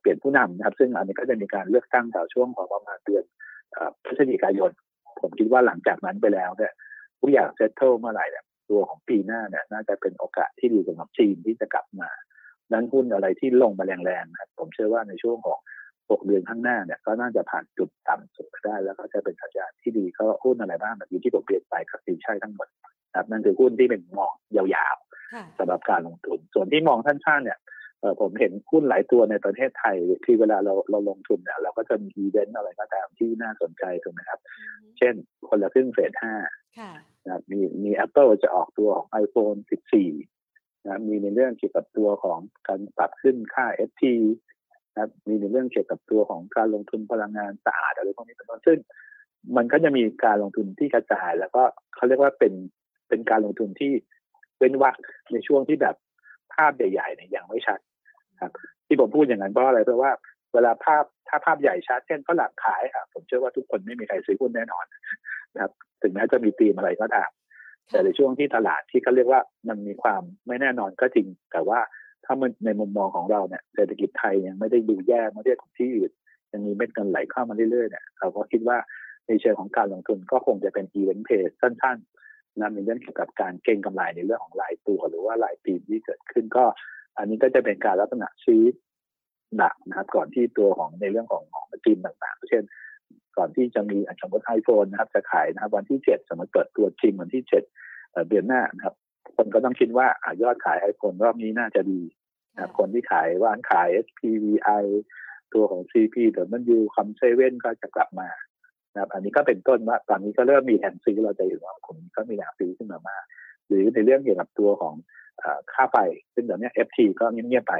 เปลี่ยนผู้นำนะครับ ซึ่งอันนี้ก็จะมีการเลือกตั้งแถวช่วงของประมาณเดือนพฤศจิกายน ผมคิดว่าหลังจากนั้นไปแล้วเนี่ยทุกอย่าง settle เมื่อไหร่เนี่ยตัวของปีหน้าเนี่ยน่าจะเป็นโอกาสที่ดีสำหรับจีนที่จะกลับมา นั้นหุ้นอะไรที่ลงมาแรงๆนะผมเชื่อว่าในช่วงของ 6 เดือนข้างหน้าเนี่ยก็น่าจะผ่านจุดต่ำสุดได้ แล้วก็จะเป็นสัญญาณที่ดีก็หุ้นอะไรบ้างแบบที่ผมเรียนไปกับสินใช่ทั้งหมดนะครับนั่นคือหุ้นที่เป็นมองยาวๆสำหรับการลงทุน ส่วนที่มองสั้นๆเนี่ยผมเห็นหุ้นหลายตัวในประเทศไทยที่เวลาเราเราลงทุนเนี่ยเราก็จะมีอีเวนต์อะไรก็ตามที่น่าสนใจถูกไหมครับ เช่นคนละครึ่งเฟสห้านะมีมี Apple จะออกตัวของ iPhone 14 นะมีในเรื่องเกี่ยวกับตัวของการปรับขึ้นค่า FT นะมีในเรื่องเกี่ยวกับตัวของการลงทุนพลังงานสะอาดอะไรพวกนี้เป็นต้นซึ่ง มันก็จะมีการลงทุนที่กระจาย แล้วก็เขาเรียกว่าเป็นเป็นการลงทุนที่เป็นวักในช่วงที่แบบภาพใหญ่ๆเนี่ยยังไม่ชัดครับที่ผมพูดอย่างนั้นเพราะอะไรเพราะว่าเวลาภาพถ้าภาพใหญ่ชัดเช่นฝรั่งขายครับผมเชื่อว่าทุกคนไม่มีใครซื้อหุ้นแน่นอนนะครับ ถึงแม้จะมีตีมอะไรก็ตาม แต่ในช่วงที่ตลาดที่เขาเรียกว่ามันมีความไม่แน่นอนก็จริง แต่ว่าถ้ามันในมุมมองของเราเนี่ยเศรษฐกิจไทยยังไม่ได้ดูแย่มาเทียบกับที่อื่นยังมีเม็ดเงินไหลเข้ามาเรื่อยๆเนี่ยเราก็คิดว่าในเชิงของการลงทุนก็คงจะเป็นอีเวนต์เพจสั้นๆนะมีเรื่องเกี่ยวกับการเก็งกำไรในเรื่องของรายตัวหรือว่าหลายปีที่เกิดขึ้นก็ อันนี้ก็จะเป็นการลักษณะชี้หนักนะครับ ก่อนที่ตัวของในเรื่องของของทีมต่างๆ เช่น ก่อนที่จะมีสมมติไอโฟนนะครับ จะขายนะครับวันที่เจ็ดสมมติเปิดตัวจริงวันที่เจ็ดเดือนหน้านะครับ คนก็ต้องคิดว่าอยอดขายไอโฟนรอบนี้น่าจะดีนะคนที่ขายว่านขาย SPVI ตัวของ CP เดี๋ยวมันยูคอมเซเว่นก็จะกลับมานะครับอันนี้ก็เป็นต้นว่าตอนนี้ก็เริ่มมีแอนซีเราจะเห็นว่าคนก็มีแอนซีขึ้นมามากหรือในเรื่องเกี่ยวกับตัวของค่าไฟซึ่งตอนนี้ FT ก็เงียบๆไป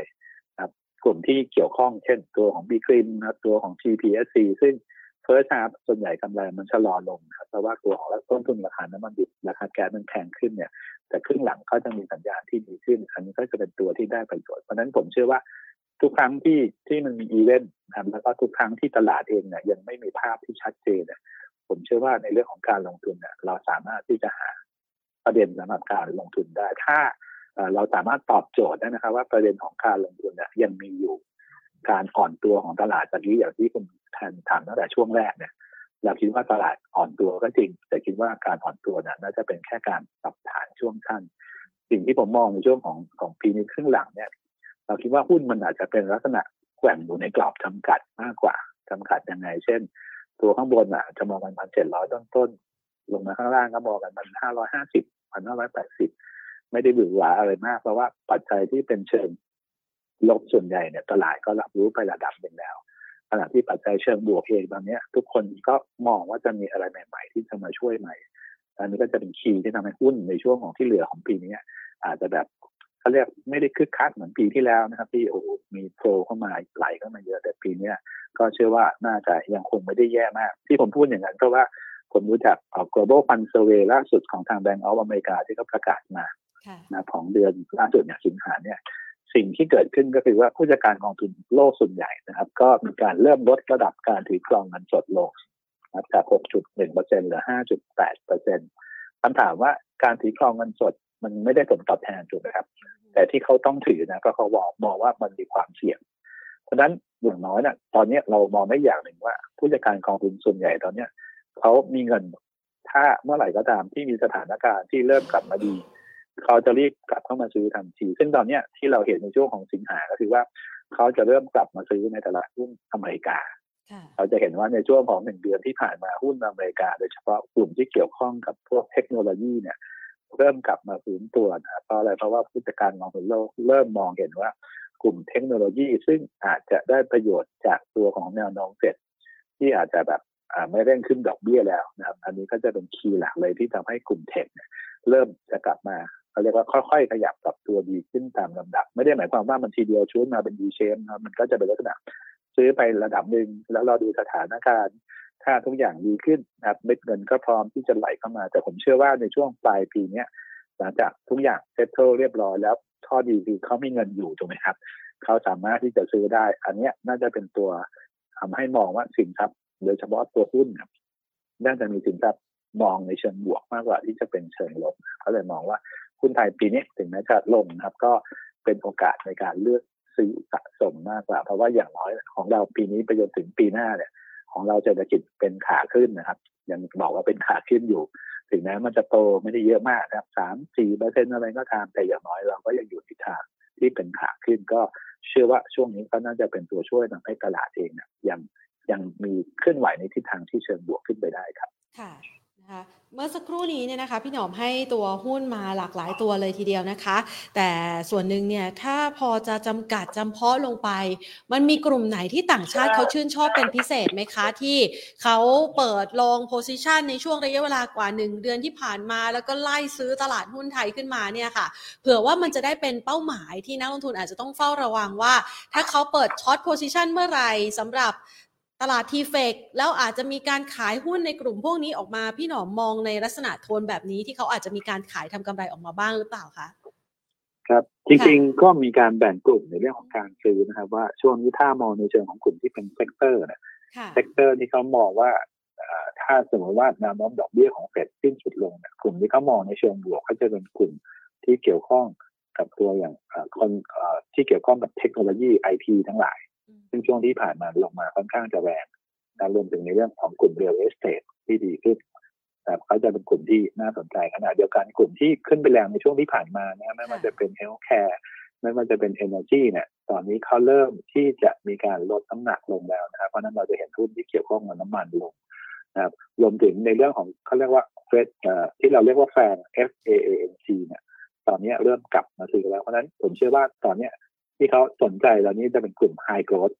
นะครับกลุ่มที่เกี่ยวข้องเช่นตัวของ b ีกริมนะตัวของ GPSC ซึ่ง first half่วนใหญ่กำไรมันชะลอลงครับเพราะว่าตัวของต้นทุนราคาน้ำมันดิบราคาแก๊สมันแพงขึ้นเนี่ย แต่ครึ่งหลังก็จะมีสัญญาณที่ดีขึ้น อันนี้ก็จะเป็นตัวที่ได้ประโยชน์เพราะนั้นผมเชื่อว่าทุกครั้งที่ที่มันมีอีเวนต์นะครับแล้วก็ทุกครั้งที่ตลาดเองเนี่ยยังไม่มีภาพที่ชัดเจนเนี่ยผมเชื่อว่าในเรื่องของการลงทุนเนี่ยเราสามารถที่จะหาประเด็นสำหรับการลงทุนได้ ถ้าเราสามารถตอบโจทย์ได้นะครับ ว่าประเด็นของการลงทุนเนี่ยยังมีอยู่การอ่อนตัวของตลาดจากนี้อย่างที่คุณ แทนถามตั้งแต่ช่วงแรกเนี่ยเราคิดว่าตลาดอ่อนตัวก็จริง แต่คิดว่าการอ่อนตัวน่าจะเป็นแค่การปรับฐานช่วงสั้นสิ่งที่ผมมองในช่วงของของปีนี้ครึ่งหลังเนี่ย เราคิดว่าหุ้นมันอาจจะเป็นลักษณะแกว่งอยู่ในกรอบจำกัดมากกว่าจำกัดยังไง เช่น ตัวข้างบนอะ จะมองกันพันเจ็ดร้อยต้นต้นลงมาข้างล่างก็มองกันพันห้าร้อยห้าสิบพันห้าร้อยแปดสิบไม่ได้บือหวาอะไรมาก เพราะว่าปัจจัยที่เป็นเชิงลบส่วนใหญ่เนี่ยตลาดก็รับรู้ไประดับหนึ่งแล้ว ขณะที่ปัจจัยเชิงบวกเองตอนนี้ทุกคนก็มองว่าจะมีอะไรใหม่ ๆ ที่จะมาช่วยใหม่อันนี้ก็จะเป็นคีย์ที่ทำให้หุ้นในช่วงของที่เหลือของปีนี้อาจจะแบบเขาเรียกไม่ได้คึกคักเหมือนปีที่แล้วนะครับที่โอ้มีโฟลเข้ามาไหลเข้ามาเยอะแต่ปีนี้ก็เชื่อว่าน่าจะยังคงไม่ได้แย่มาก ที่ผมพูดอย่างนั้นเพราะว่าผมรู้จัก global fund survey ล่าสุดของทาง Bank of America ที่เขาประกาศมานะของเดือนล่าสุดเนี่ยสิงหาเนี่ย สิ่งที่เกิดขึ้นก็คือว่าผู้จัดการกองทุนโลกส่วนใหญ่นะครับ ก็มีการเริ่มลดระดับการถือครองเงินสดลงนะครับจาก 6.1%เหลือ 5.8%คำถามว่าการถือครองเงินสดมันไม่ได้ผลตอบแทนถูกไหมครับ แต่ที่เขาต้องถือนะก็เขาบอกมองว่ามันมีความเสี่ยง เพราะฉะนั้นอย่างน้อยนะ่ะตอนนี้เรามองได้อย่างหนึ่งว่า ผู้จัดการกองทุนส่วนใหญ่ตอนเนี้ยเขามีเงินถ้าเมื่อไหร่ก็ตามที่มีสถานการณ์ที่เริ่มกลับมาดี เขาจะรีบกลับเข้ามาซื้อทันที ซึ่งตอนนี้ที่เราเห็นในช่วงของสิงหาก็คือว่า เขาจะเริ่มกลับมาซื้อในตลาดหุ้นอเมริกา เราจะเห็นว่าในช่วงของหนึ่งเดือนที่ผ่านมาหุ้นอเมริกา โดยเฉพาะกลุ่มที่เกี่ยวข้องกับพวกเทคโนโลยีเนี่ยเริ่มกลับมาฟื้นตัวนะเพราะอะไรเพราะว่าผู้จัดการมองเห็นโลกเริ่มมองเห็นว่ากลุ่มเทคโนโลยี ซึ่งอาจจะได้ประโยชน์จากตัวของแนวโน้มเสร็จที่อาจจะแบบไม่เร่งขึ้นดอกเบี้ยแล้วนะครับ อันนี้ก็จะเป็นคีย์หลักเลยที่ทำให้กลุ่มเทคเริ่มจะกลับมา เขาเรียกว่าค่อยๆ ขยับกับตัวดีขึ้นตามลำดับ ไม่ได้หมายความว่ามันทีเดียวชุดมาเป็น D shape นะมันก็จะเป็นลักษณะซื้อไประดับหนึ่งแล้วเราดูสถานการณ์ ถ้าทุกอย่างดีขึ้นนะครับเม็ดเงินก็พร้อมที่จะไหลเข้ามา แต่ผมเชื่อว่าในช่วงปลายปีนี้หลังจากทุกอย่างเซ็ตเทิลเรียบร้อยแล้วข้อดีคือเขามีเงินอยู่ถูกไหมครับเขาสามารถที่จะซื้อได้ อันนี้น่าจะเป็นตัวทำให้มองว่าสินทรัพย์โดยเฉพาะตัวหุ้นน่าจะมีสินทรัพย์มองในเชิงบวกมากกว่าที่จะเป็นเชิงลบเขาเลยมองว่า หุ้นไทยปีนี้ถึงแม้จะลงนะครับ ก็เป็นโอกาสในการเลือกซื้อสะสมมากกว่า เพราะว่าอย่างน้อยของเราปีนี้ไปจนถึงปีหน้าเนี่ยของเราเศรษฐกิจเป็นขาขึ้นนะครับ ยังบอกว่าเป็นขาขึ้นอยู่ ถึงแม้มันจะโตไม่ได้เยอะมากนะครับสามสี่เปอร์เซ็นต์อะไรก็ตามแต่อย่างน้อยเราก็ยังอยู่ในทางที่เป็นขาขึ้นก็เชื่อว่าช่วงนี้ก็น่าจะเป็นตัวช่วยทำให้ตลาดเองเนี่ยยังยังมีเคลื่อนไหวในทิศทางที่เชิงบวกขึ้นไปได้ครับ ค่ะะเมื่อสักครู่นี้เนี่ยนะคะพี่หนอมให้ตัวหุ้นมาหลากหลายตัวเลยทีเดียวนะคะ แต่ส่วนหนึ่งเนี่ยถ้าพอจะจำกัดจำเพาะลงไป มันมีกลุ่มไหนที่ต่างชาติเขาชื่นชอบเป็นพิเศษไหมคะ ที่เขาเปิด long position ในช่วงระยะเวลากว่า 1 เดือนที่ผ่านมา แล้วก็ไล่ซื้อตลาดหุ้นไทยขึ้นมาเนี่ยค่ะ เผื่อว่ามันจะได้เป็นเป้าหมายที่นักลงทุนอาจจะต้องเฝ้าระวังว่า ถ้าเขาเปิด short position เมื่อไหร่สำหรับ ตลาด TFEX แล้วอาจจะมีการขายหุ้นในกลุ่มพวกนี้ออกมา พี่หนอมมองในลักษณะโทนแบบนี้ที่เขาอาจจะมีการขายทำกำไรออกมาบ้างหรือเปล่าคะครับจริงๆก็มีการแบ่งกลุ่มในเรื่องของการซื้อนะครับ ว่าช่วงนี้ถ้ามองในเชิงของกลุ่มที่เป็น sector เนี่ยsector ที่เขามองว่าถ้าสมมติว่าแนวโน้มดอกเบี้ยของเฟดสิ้นสุดลงเนี่ยกลุ่มที่เขามองในเชิงบวกเขาจะเป็นกลุ่มที่เกี่ยวข้องกับตัวอย่างคนที่เกี่ยวข้องกับเทคโนโลยีไอทีทั้งหลาย ซึ่งช่วงที่ผ่านมาลงมาค่อนข้างจะแรงรวมถึงในเรื่องของกลุ่ม real estate ที่ดีขึ้นแต่เขาจะเป็นกลุ่มที่น่าสนใจขณะเดียวกันกลุ่มที่ขึ้นไปแรงในช่วงที่ผ่านมานะไม่ว่าจะเป็น healthcare ไม่ว่าจะเป็น energy เนี่ย ตอนนี้เขาเริ่มที่จะมีการลดน้ำหนักลงแล้วนะครับ เพราะนั้นเราจะเห็นหุ้นที่เกี่ยวข้องกับน้ำมันลงนะครับ รวมถึงในเรื่องของเขาเรียกว่าเฟดที่เราเรียกว่าแฟน F A A N G เนี่ย ตอนนี้เริ่มกลับมาซื้อแล้ว เพราะนั้นผมเชื่อว่าตอนเนี้ย ที่เขาสนใจตอนนี้จะเป็นกลุ่ม High Growth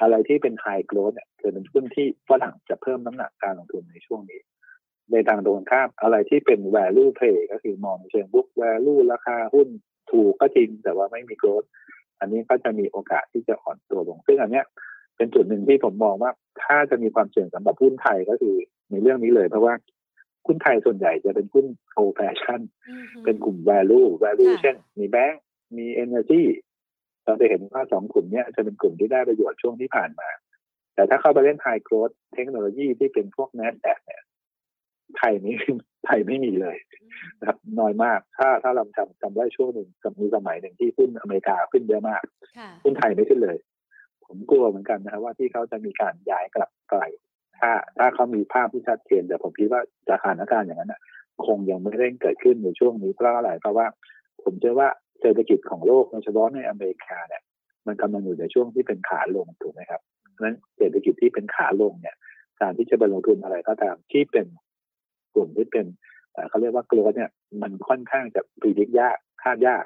อะไรที่เป็น High Growth เนี่ยจะเป็นหุ้นที่ฝรั่งจะเพิ่มน้ำหนักการลงทุนในช่วงนี้ ในทางตรงข้ามอะไรที่เป็น value play ก็คือมองเชิง book value ราคาหุ้นถูกก็จริงแต่ว่าไม่มีโกรดอันนี้ก็จะมีโอกาสที่จะอ่อนตัวลง ซึ่งอันเนี้ยเป็นจุดหนึ่งที่ผมมองว่าถ้าจะมีความเสี่ยงสำหรับหุ้นไทยก็คือในเรื่องนี้เลย เพราะว่าหุ้นไทยส่วนใหญ่จะเป็นหุ้นโอแฟชั่น เป็นกลุ่ม value value เช่น มีแบงก์มี energy เราจะเห็นว่าสองกลุ่มนี้จะเป็นกลุ่มที่ได้ประโยชน์ช่วงที่ผ่านมา แต่ถ้าเข้าไปเล่น high growth เทคโนโลยีที่เป็นพวก NASDAQ เนี่ยไทยนี้ไทยไม่มีเลยนะครับน้อยมากถ้าถ้าเราจำจำได้ช่วงหนึ่งมีสมัยหนึ่งที่หุ้นอเมริกาขึ้นเยอะมากหุ้นไทยไม่ขึ้นเลย ผมกลัวเหมือนกันนะครับว่าที่เขาจะมีการย้ายกลับไกลถ้าถ้าเขามีภาพที่ชัดเจนแต่ผมคิดว่าสถานการณ์อย่างนั้นนะคงยังไม่เร่งเกิดขึ้นในช่วงนี้เพราะอะไรเพราะว่า ผมเชื่อว่า เศรษฐกิจของโลกโดยเฉพาะในอเมริกาเนี่ยมันกำลังอยู่ในช่วงที่เป็นขาลงถูกไหมครับเพราะฉะนั้นเศรษฐกิจที่เป็นขาลงเนี่ยการที่จะไปลงทุนอะไรก็ตามที่เป็นกลุ่มที่เป็นเขาเรียกว่า growth เนี่ยมันค่อนข้างจะ predict ยากคาดยาก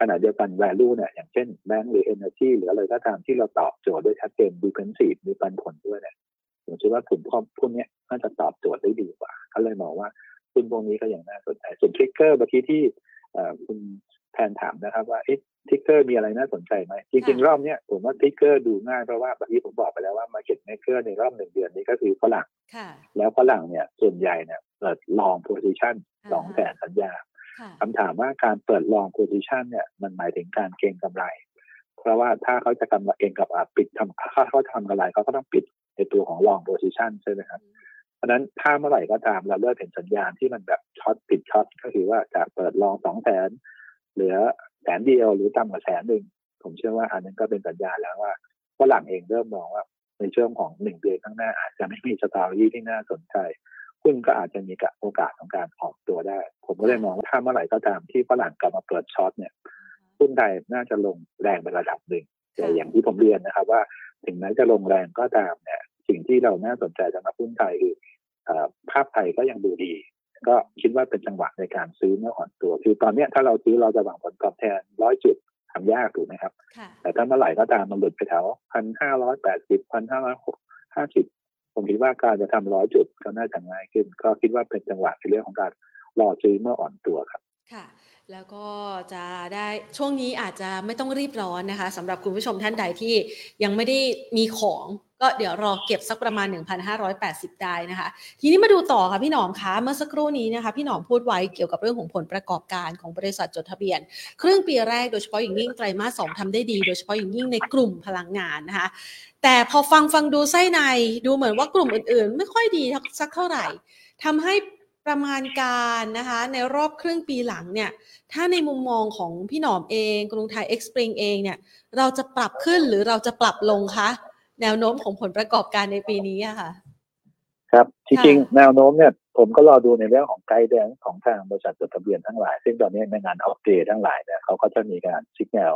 ขณะเดียวกัน value เนี่ยอย่างเช่นแบงก์หรือ energy หรืออะไรก็ตามที่เราตอบโจทย์ด้วยชัดเจน defensive มีปันผลด้วยเนี่ยผมคิดว่ากลุ่มพวกนี้น่าจะตอบโจทย์ได้ดีกว่าเขาเลยมองว่ากลุ่มพวกนี้ก็อย่างน่าสนใจส่วน trigger เมื่อกี้ที่คุณ แทนถามนะครับว่า trigger มีอะไรน่าสนใจไหมจริงๆ รอบเนี้ยผมว่า trigger ดูง่ายเพราะว่าเมื่อกี้ผมบอกไปแล้วว่า market maker ในรอบหนึ่งเดือนนี้ก็คือฝรั่งแล้วฝรั่งเนี่ยส่วนใหญ่เนี่ยเปิด long position สองแสนสัญญาคำถามว่าการเปิด long position เนี่ยมันหมายถึงการเก็งกำไร เพราะว่าถ้าเขาจะกำไรเองกับปิดทำถ้าเขาทำกำไรเขาก็ต้องปิดในตัวของ long position ใช่ไหมครับเพราะนั้นถ้าเมื่อไหร่ก็ตามเราเริ่มเห็นสัญญาณที่มันแบบ short ปิด short ก็คือว่าจากเปิด long สองแสน เหลือแสนเดียวหรือต่ำกว่าแสนหนึ่งผมเชื่อว่าอันนั้นก็เป็นสัญญาณแล้วว่าฝรั่งเองเริ่มมองว่าในช่วงของหนึ่งเดือนข้างหน้า อาจจะไม่มีสตอรี่ที่น่าสนใจหุ้นก็อาจจะมีโอกาสของการออกตัวได้ ผมก็เลยมองว่าถ้าเมื่อไหร่ก็ตามที่ฝรั่งกลับมาเปิดช็อตเนี่ยหุ้นไทยน่าจะลงแรงไประดับหนึ่งแต่อย่างที่ผมเรียนนะครับว่าถึงแม้จะลงแรงก็ตามเนี่ยสิ่งที่เราน่าสนใจสำหรับหุ้นไทยคือภาพไทยก็ยังดูดี ก็คิดว่าเป็นจังหวะในการซื้อเมื่ออ่อนตัว คือตอนนี้ถ้าเราซื้อเราจะหวังผลตอบแทนร้อยจุดทำยากถูกไหมครับ แต่ถ้าเมื่อไหร่ก็ตามมันหลุดไปแถวพันห้าร้อยแปดสิบพันห้าร้อยห้าสิบผมคิดว่าการจะทำร้อยจุดก็น่าจะง่ายขึ้น ก็คิดว่าเป็นจังหวะในเรื่องของการรอซื้อเมื่ออ่อนตัวครับ ค่ะ แล้วก็จะได้ช่วงนี้อาจจะไม่ต้องรีบร้อนนะคะสำหรับคุณผู้ชมท่านใดที่ยังไม่ได้มีของ ก็เดี๋ยวรอเก็บสักประมาณ 1,580 ได้นะคะ ทีนี้มาดูต่อค่ะพี่หนอมคะเมื่อสักครู่นี้นะคะ พี่หนอมพูดไว้เกี่ยวกับเรื่องของผลประกอบการของบริษัทจดทะเบียน ครึ่งปีแรกโดยเฉพาะอย่างยิ่งไตรมาสสองทำได้ดี โดยเฉพาะอย่างยิ่งในกลุ่มพลังงานนะคะ แต่พอฟังฟังดูไส้ในดูเหมือนว่ากลุ่มอื่นๆ ไม่ค่อยดีสักเท่าไหร่ทำให้ประมาณการนะคะในรอบครึ่งปีหลังเนี่ยถ้าในมุมมองของพี่หนอมเอง กรุงไทยเอ็กซ์ปริงเองเนี่ยเราจะปรับขึ้นหรือเราจะปรับลงคะ แนวโน้มของผลประกอบการในปีนี้อะค่ะ ครับจริงๆแนวโน้มเนี่ยผมก็รอดูในเรื่องของไกด์แดงของทางบริษัทจดทะเบียนทั้งหลาย ซึ่งตอนนี้ในงานอัปเดตทั้งหลายเนี่ยเขาก็จะมีการชิกแนว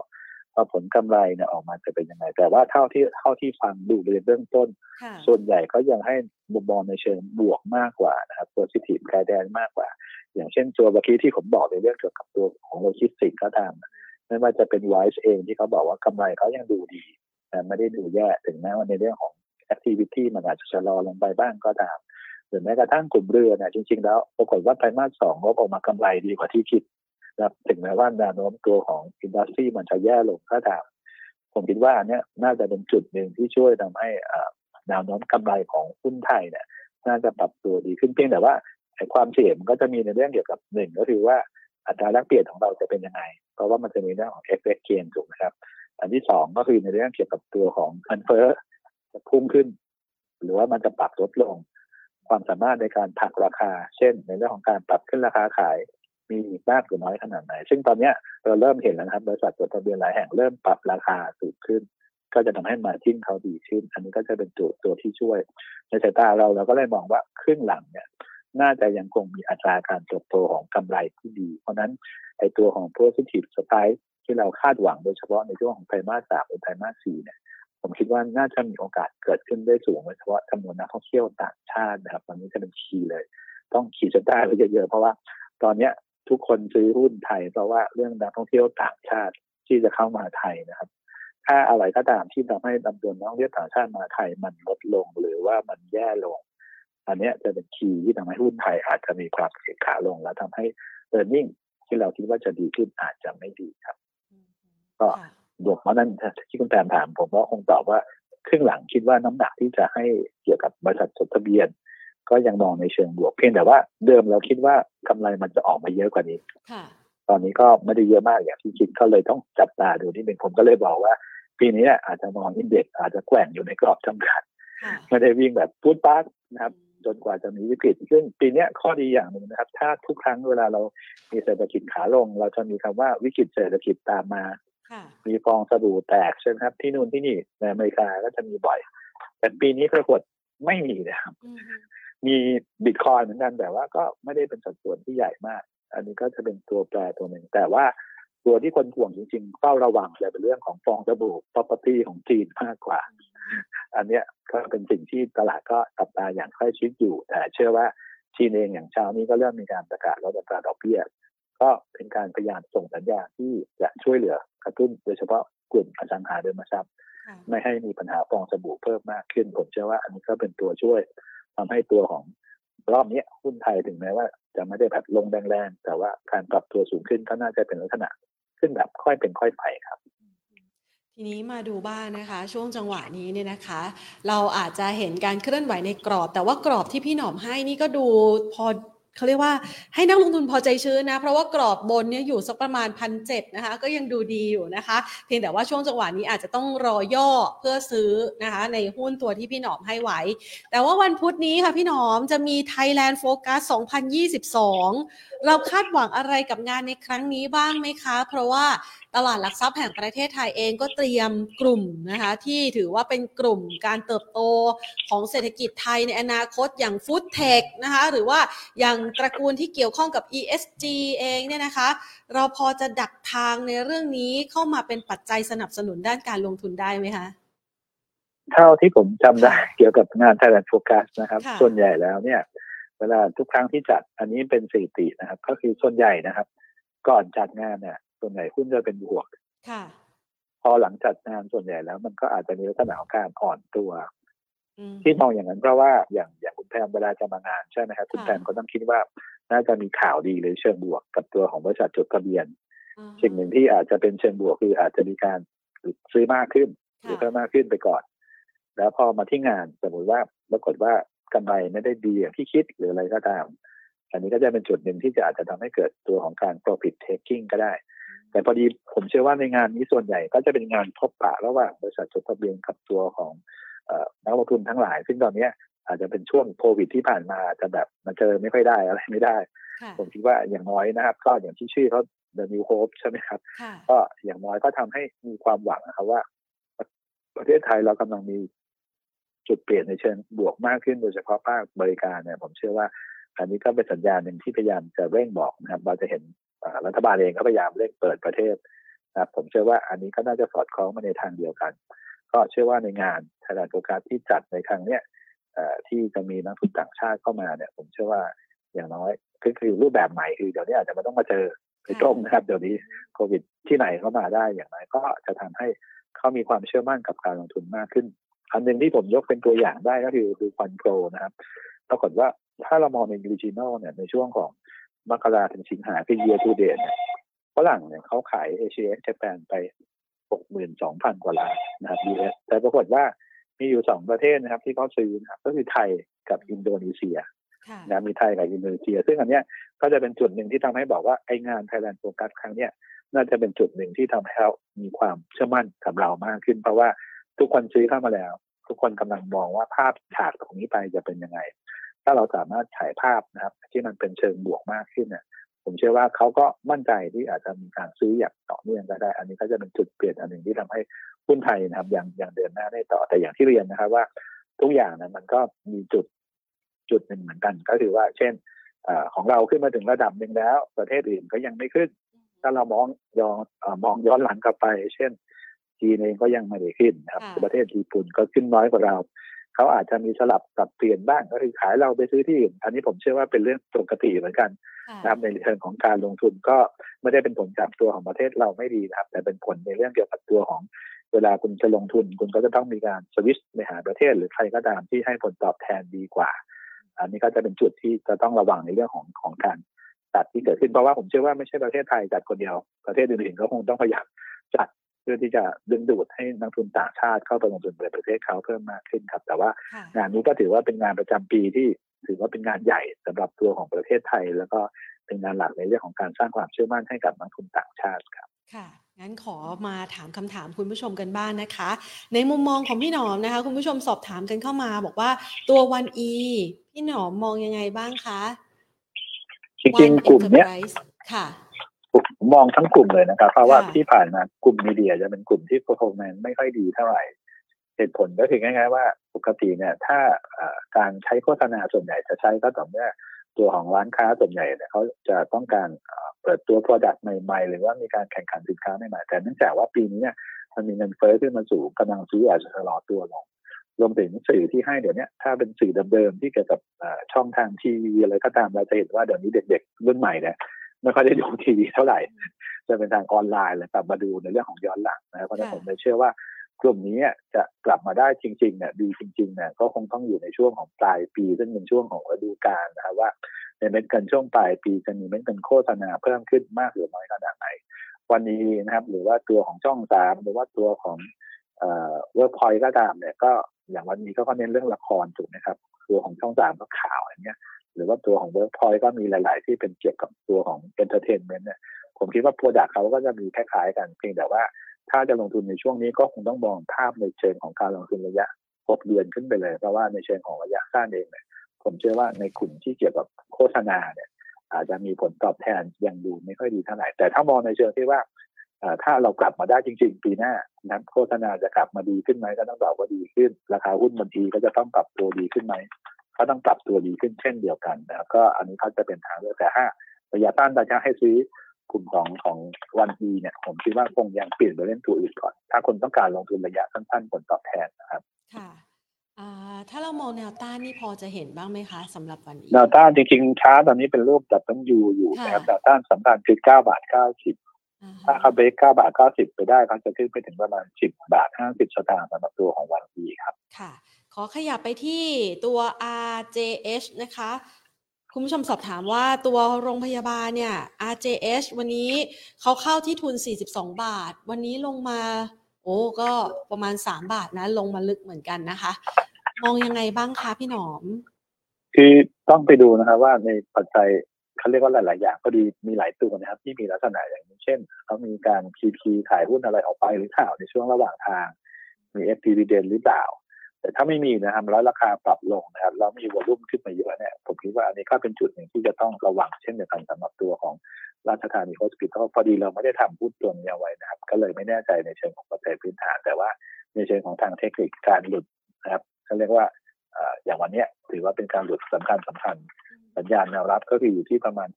ว่าผลกำไรเนี่ยออกมาจะเป็นยังไง แต่ว่าเท่าที่เท่าที่ฟังดูในเบื้องต้น ส่วนใหญ่ก็ยังให้มุมมองในเชิงบวกมากกว่านะครับ positive ไกด์แดงมากกว่า อย่างเช่นตัวเมื่อกี้ที่ผมบอกในเรื่องเกี่ยวกับตัวของโลจิสติกก็ตามไม่ว่าจะเป็น WICE เองที่เขาบอกว่ากำไรเขายังดูดี ไม่ได้ดูแย่ถึงแม้ว่าในเรื่องของ activity มันอาจจะชะลอลงไปบ้างก็ตาม หรือแม้กระทั่งกลุ่มเรือเนี่ยจริง ๆ แล้วปรากฏว่าไตรมาสสองงบออกมากำไรดีกว่าที่คิดนะถึงแม้ว่าแนวโน้มตัวของอินดัสทรีมันจะแย่ลงก็ตาม ผมคิดว่าอันนี้น่าจะเป็นจุดหนึ่งที่ช่วยทำให้แนวโน้มกำไรของหุ้นไทยเนี่ยน่าจะปรับตัวดีขึ้นเพียงแต่ว่าไอ้ความเสี่ยงมันก็จะมีในเรื่องเกี่ยวกับหนึ่งก็คือว่าอัตราแลกเปลี่ยนของเราจะเป็นยังไง เพราะว่ามันจะมีเรื่องของ FX gain ถูกไหมครับ อันที่สองก็คือในเรื่องเกี่ยวกับตัวของเงินเฟ้อจะพุ่งขึ้น หรือว่ามันจะปรับลดลง ความสามารถในการผลักราคา เช่น ในเรื่องของการปรับขึ้นราคาขาย มีมากหรือน้อยขนาดไหน ซึ่งตอนนี้เราเริ่มเห็นแล้วนะครับบริษัทจดทะเบียนหลายแห่งเริ่มปรับราคาสูงขึ้น ก็จะทำให้มาจิ้นเขาดีขึ้น อันนี้ก็จะเป็นตัวตัวที่ช่วย ในสายตาเราเราก็เลยมองว่าครึ่งหลังเนี่ยน่าจะยังคงมีอัตราการเติบโตของกำไรที่ดี เพราะนั้นไอตัวของ positive surprise ที่เราคาดหวังโดยเฉพาะในช่วงของไตรมาสสามหรือไตรมาสสี่เนี่ยผมคิดว่าน่าจะมีโอกาสเกิดขึ้นได้สูงโดยเฉพาะจำนวนนักท่องเที่ยวต่างชาตินะครับตอนนี้จะเป็นคีย์เลย ต้องขีดเส้นใต้ไว้เยอะๆเพราะว่าตอนเนี้ยทุกคนซื้อหุ้นไทย เพราะว่าเรื่องนักท่องเที่ยวต่างชาติที่จะเข้ามาไทยนะครับ ถ้าอะไรก็ตามที่ทำให้จำนวนนักท่องเที่ยวต่างชาติมาไทยมันลดลงหรือว่ามันแย่ลง อันนี้จะเป็นคีย์ที่ทำให้หุ้นไทยอาจจะมีความเสียขาลง แล้วทำให้เออร์เน็งที่เราคิดว่าจะดีขึ้นอาจจะไม่ดีครับ ก็บวกเพราะนั้นที่คุณแตมถามผมว่าคงตอบว่าครึ่งหลังคิดว่าน้ำหนักที่จะให้เกี่ยวกับบริษัทจดทะเบียน ก็ยังมองในเชิงบวกเพียงแต่ว่าเดิมเราคิดว่ากำไรมันจะออกมาเยอะกว่านี้ตอนนี้ก็ไม่ได้เยอะมากอย่างที่คิดก็เลยต้องจับตาดูนิดนึงผมก็เลยบอกว่า ปีนี้อาจจะมองอินเด็กอาจจะแกว่งอยู่ในกรอบจำกัดไม่ได้วิ่งแบบพุดปักนะครับจนกว่าจะมีวิกฤตซึ่งปีนี้ข้อดีอย่างหนึ่งนะครับ ถ้าทุกครั้งเวลาเรามีเศรษฐกิจขาลง เราจะมีคำว่าวิกฤตเศรษฐกิจตามมา มีฟองสบู่แตกใช่ไหมครับ ที่นู่นที่นี่ในอเมริกาก็จะมีบ่อย แต่ปีนี้ปรากฏไม่มีนะครับ มีบิตคอยเหมือนกันแต่ว่าก็ไม่ได้เป็นสัดส่วนที่ใหญ่มาก อันนี้ก็จะเป็นตัวแปรตัวหนึ่ง แต่ว่าตัวที่คนห่วงจริงๆเฝ้าระวังจะเป็นเรื่องของฟองสบู่ property ของจีนมากกว่า อันเนี้ยก็เป็นสิ่งที่ตลาดก็ตับตาอย่างใกล้ชิดอยู่ แต่เชื่อว่าจีนเองอย่างเช้านี้ก็เริ่มมีการประกาศลดอัตราดอกเบี้ย ก็เป็นการพยายามส่งสัญญาณที่จะช่วยเหลือกระตุ้น โดยเฉพาะกลุ่มอสังหาริมทรัพย์ ไม่ให้มีปัญหาฟองสบู่เพิ่มมากขึ้น ผมเชื่อว่าอันนี้ก็เป็นตัวช่วยทำให้ตัวของรอบนี้หุ้นไทยถึงแม้ว่า จะไม่ได้แบบลงแรงๆแต่ว่าการปรับตัวสูงขึ้นก็น่าจะเป็นลักษณะขึ้นแบบค่อยเป็นค่อยไปครับทีนี้มาดูบ้างนะคะ ช่วงจังหวะนี้เนี่ยนะคะ เราอาจจะเห็นการเคลื่อนไหวในกรอบ แต่ว่ากรอบที่พี่หนอมให้นี่ก็ดูพอ เขาเรียกว่าให้นักลงทุนพอใจชื้นนะ เพราะว่ากรอบบนเนี่ยอยู่สักประมาณพันเนะคะ ก็ยังดูดีอยู่นะคะ เพียงแต่ว่าช่วงจังหวะนี้อาจจะต้องรอย่อเพื่อซื้อนะคะ ในหุ้นตัวที่พี่หนอมให้ไว้ แต่ว่าวันพุธนี้ค่ะพี่หนอมจะมี Thailand Focus 2022 เราคาดหวังอะไรกับงานในครั้งนี้บ้างไหมคะ เพราะว่า ตลาดหลักทรัพย์แห่งประเทศไทยเองก็เตรียมกลุ่มนะคะที่ถือว่าเป็นกลุ่มการเติบโตของเศรษฐกิจไทยในอนาคตอย่างฟู้ดเทคนะคะหรือว่าอย่างตระกูลที่เกี่ยวข้องกับ ESG เองเนี่ยนะคะ เราพอจะดักทางในเรื่องนี้เข้ามาเป็นปัจจัยสนับสนุนด้านการลงทุนได้ไหมคะเท่าที่ผมจำได้เกี่ยวกับงาน Thailand Focus นะครับ ส่วนใหญ่แล้วเนี่ย เวลาทุกครั้งที่จัดอันนี้เป็นสถิตินะครับ ก็คือส่วนใหญ่นะครับ ก่อนจัดงานเนี่ย ส่วนใหญ่หุ้นจะเป็นบวกค่ะ พอหลังจัดงานส่วนใหญ่แล้ว มันก็อาจจะมีลักษณะของการอ่อนตัวที่มองอย่างนั้นเพราะว่าอย่างอย่างคุณแพมเวลาจะมางานใช่ไหมครับคุณแพมก็ต้องคิดว่า น่าจะมีข่าวดีหรือเชิงบวกกับตัวของบริษัทจดทะเบียนสิ่งหนึ่งที่อาจจะเป็นเชิงบวกคืออาจจะมีการซื้อมากขึ้น หรือเพิ่มมากขึ้นไปก่อน แล้วพอมาที่งานสมมติว่าปรากฏว่ากำไรไม่ได้ดีอย่างที่คิดหรืออะไรก็ตาม อันนี้ก็จะเป็นจุดหนึ่งที่จะอาจจะทำให้เกิดตัวของการ profit taking ก็ได้ แต่พอดีผมเชื่อว่าในงานนี้ส่วนใหญ่ก็จะเป็นงานพบปะระหว่างบริษัทจดทะเบียนกับตัวของนักลงทุนทั้งหลาย ซึ่งตอนนี้อาจจะเป็นช่วงโควิดที่ผ่านมาจะแบบมาเจอไม่ค่อยได้อะไรไม่ได้ ผมคิดว่าอย่างน้อยนะครับ ก็อย่างที่ชื่อเขา The New Hope ใช่ไหมครับ ก็อย่างน้อยก็ทำให้มีความหวังนะครับว่า ประเทศไทยเรากำลังมีจุดเปลี่ยนในเชิงบวกมากขึ้นโดยเฉพาะภาคบริการเนี่ย ผมเชื่อว่า อันนี้ก็เป็นสัญญาณหนึ่งที่พยายามจะเร่งบอกนะครับ เราจะเห็น รัฐบาลเองก็พยายามเร่งเปิดประเทศนะครับผมเชื่อว่าอันนี้ก็น่าจะสอดคล้องมาในทางเดียวกัน ก็เชื่อว่าในงานไทยแลนด์โฟกัสที่จัดในครั้งเนี้ยที่จะมีนักทุนต่างชาติเข้ามาเนี่ยผมเชื่อว่าอย่างน้อยคือคือรูปแบบใหม่คือเดี๋ยวนี้อาจจะไม่ต้องมาเจอไปตรงนะครับ เดี๋ยวนี้โควิดที่ไหนเข้ามาได้อย่างไรก็จะทำให้เขามีความเชื่อมั่นกับการลงทุนมากขึ้น อันหนึ่งที่ผมยกเป็นตัวอย่างได้ก็คือคือควันโปรนะครับปรากฏว่าถ้าเรามองใน regional เนี่ยในช่วงของ มกราถึงสิงหาคือ year to date เนี่ยฝรั่งเนี่ยเขาขายเอเชียญี่ปุ่นไป62,000กว่าล้านนะครับ US แต่ปรากฏว่ามีอยู่สองประเทศนะครับ ที่เขาซื้อนะครับก็คือไทยกับอินโดนีเซียนะมีไทยกับอินโดนีเซีย ซึ่งอันเนี้ยก็จะเป็นจุดหนึ่งที่ทำให้บอกว่าไองาน Thailand Focus ครั้งเนี้ยน่าจะเป็นจุดหนึ่งที่ทำให้เรามีความเชื่อมั่นกับเรามากขึ้น เพราะว่าทุกคนซื้อเข้ามาแล้ว ทุกคนกำลังมองว่าภาพฉากตรงนี้ไปจะเป็นยังไง ถ้าเราสามารถถ่ายภาพนะครับ ที่มันเป็นเชิงบวกมากขึ้นเนี่ย ผมเชื่อว่าเขาก็มั่นใจที่อาจจะมีการซื้ออย่างต่อเนื่องก็ได้ อันนี้ก็จะเป็นจุดเปลี่ยนอันหนึ่งที่ทำให้หุ้นไทยนะครับยังยังเดินหน้าได้ต่อแต่อย่างที่เรียนนะครับว่าทุกอย่างนะมันก็มีจุดจุดหนึ่งเหมือนกัน ก็คือว่า เช่นอของเราขึ้นมาถึงระดับหนึ่งแล้ว ประเทศอื่นก็ยังไม่ขึ้น ถ้าเรามองย้อนมองย้อนหลังกลับไป เช่นจีนเองก็ยังไม่ได้ขึ้นนะครับ ประเทศญี่ปุ่นก็ขึ้นน้อยกว่าเรา เขาอาจจะมีสลับปรับเปลี่ยนบ้างก็คือขายเราไปซื้อที่อื่นอันนี้ผมเชื่อว่าเป็นเรื่องปกติเหมือนกันนะครับในเรื่องของการลงทุนก็ไม่ได้เป็นผลจากตัวของประเทศเราไม่ดีนะครับ แต่เป็นผลในเรื่องเกี่ยวกับตัวของเวลาคุณจะลงทุน คุณก็จะต้องมีการสวิตช์ไปหาประเทศ หรือใครก็ตามที่ให้ผลตอบแทนดีกว่า อันนี้ก็จะเป็นจุดที่จะต้องระวังในเรื่องของของการจัดที่เกิดขึ้นเพราะว่าผมเชื่อว่าไม่ใช่ประเทศไทยจัดคนเดียวประเทศอื่นๆก็คงต้องพยายามจัดเพื่อที่จะดึงดูดให้นักทุนต่างชาติเข้าไปลงทุนในประเทศเขาเพิ่มมากขึ้นครับ แต่ว่างานนี้ก็ถือว่าเป็นงานประจำปีที่ถือว่าเป็นงานใหญ่สำหรับตัวของประเทศไทย แล้วก็เป็นงานหลักในเรื่องของการสร้างความเชื่อมั่นให้กับนักทุนต่างชาติครับค่ะงั้นขอมาถามคำถามคุณผู้ชมกันบ้างนนะคะ ในมุมมองของพี่หนอมนะคะ คุณผู้ชมสอบถามกันเข้ามาบอกว่าตัววันอีพี่หนอมมองยังไงบ้างคะจริงๆกลุ่มเนี้ยค่ะ มองทั้งกลุ่มเลยนะครับ เพราะว่าที่ผ่านมากลุ่มมีเดียจะเป็นกลุ่มที่ performance ไม่ค่อยดีเท่าไหร่เหตุผลก็คือง่ายๆว่าปกติเนี่ย ถ้าการใช้โฆษณาส่วนใหญ่จะใช้ก็ต่อเมื่อตัวของร้านค้าส่วนใหญ่เนี่ยเขาจะต้องการเปิดตัว product ใหม่ๆ หรือว่ามีการแข่งขันสินค้าใหม่ๆแต่เนื่องจากว่าปีนี้เนี่ยมันมีเงินเฟ้อขึ้นมาสูงกำลังซื้ออาจจะชะลอตัวลงรวมถึงสื่อที่ให้เดี๋ยวนี้ถ้าเป็นสื่อเดิมๆที่เกี่ยวกับช่องทางทีวีอะไรก็ตามเราจะเห็นว่าเดี๋ยวนี้เด็ก ๆ รุ่นใหม่เนี่ย ไม่ค่อยได้ดูทีวีเท่าไหร่ จะเป็นทางออนไลน์เลยกลับมาดูในเรื่องของย้อนหลังนะครับเพราะฉะนั้นผมเลยเชื่อว่ากลุ่มนี้จะกลับมาได้จริงๆเนี่ยดีจริงๆเนี่ยก็คงต้องอยู่ในช่วงของปลายปี ซึ่งเป็นช่วงของฤดูกาลนะครับว่าในเม็ดเงินช่วงปลายปีจะมีเม็ดเงินโฆษณาเพิ่มขึ้นมากหรือน้อยขนาดไหน วันนี้นะครับ หรือว่าตัวของช่องสามหรือว่าตัวของเวิร์กพอยต์ก็ตามเนี่ยก็อย่างวันนี้ก็เน้นเรื่องละครถูกไหมครับตัวของช่องสามก็ข่าวอย่างเงี้ย หรือว่าตัวของเวิร์กพอยต์ก็มีหลาย ๆ ที่เป็นเกี่ยวกับตัวของ entertainment เนี่ยผมคิดว่า product เขาก็จะมีคล้าย ๆ กันเพียงแต่ว่าถ้าจะลงทุนในช่วงนี้ก็คงต้องมองภาพในเชิงของการลงทุนระยะหกเดือนขึ้นไปเลยเพราะว่าในเชิงของระยะสั้นเองเนี่ยผมเชื่อว่าในกลุ่มที่เกี่ยวกับโฆษณาเนี่ยอาจจะมีผลตอบแทนยังดูไม่ค่อยดีเท่าไหร่ แต่ถ้ามองในเชิงที่ว่าถ้าเรากลับมาได้จริง ๆ ปีหน้านั้นโฆษณาจะกลับมาดีขึ้นไหมก็ต้องบอกว่าดีขึ้น ราคาหุ้นบางทีก็จะต้องปรับตัวดีขึ้นไหม ก็ต้องปรับตัวดีขึ้นเช่นเดียวกันนะก็อันนี้เขาจะเป็นทางเลือกแต่ถ้าระยะต้านจะให้ซื้อกลุ่มของของวันอีเนี่ย ผมคิดว่าคงยังเปลี่ยนไปเล่นตัวอื่นก่อน ถ้าคนต้องการลงทุนระยะสั้นๆผลตอบแทนนะครับ ค่ะถ้าเรามองแนวต้านนี่พอจะเห็นบ้างไหมคะสำหรับวันนี้แนวต้านจริงๆช้าตอนนี้เป็นรูป W อยู่นะครับแนวต้านสำคัญคือเก้าบาทเก้าสิบถ้าเขาเบรกเก้าบาทเก้าสิบไปได้เขาจะขึ้นไปถึงประมาณสิบบาทห้าสิบสตางค์สำหรับตัวของ ONEE ครับ ค่ะข อขยับไปที่ตัว RJH นะคะ คุณผู้ชมสอบถามว่าตัวโรงพยาบาลเนี่ย RJH วันนี้เขาเข้าที่ทุน 42 บาท วันนี้ลงมา โอ้ก็ประมาณ 3 บาทนะ ลงมาลึกเหมือนกันนะคะ มองยังไงบ้างคะพี่หนอม คือต้องไปดูนะครับว่าในปัจจัยเขาเรียกว่าหลาย ๆ อย่างก็ดีมีหลายตัวนะครับ ที่มีลักษณะอย่างนี้เช่นเขามีการพีพีขายหุ้นอะไรออกไปหรือเปล่าในช่วงระหว่างทางมีเอฟดีเดนหรือเปล่า แต่ถ้าไม่มีนะครับแล้วราคาปรับลงนะครับแล้วมีวอลุ่มขึ้นมาเยอะเนี่ยผมคิดว่าอันนี้ก็เป็นจุดหนึ่งที่จะต้องระวังเช่นเดียวกันสำหรับตัวของราชธานีโฮสปิทอลพอดีเราไม่ได้ทำหุ้นตัวนี้เอาไว้นะครับ ก็เลยไม่แน่ใจในเชิงของปัจจัยพื้นฐาน แต่ว่าในเชิงของทางเทคนิคการหลุดนะครับเขาเรียกว่าอย่างวันนี้ถือว่าเป็นการหลุดสำคัญสำคัญสัญญาณแนวรับก็คืออยู่ที่ประมาณ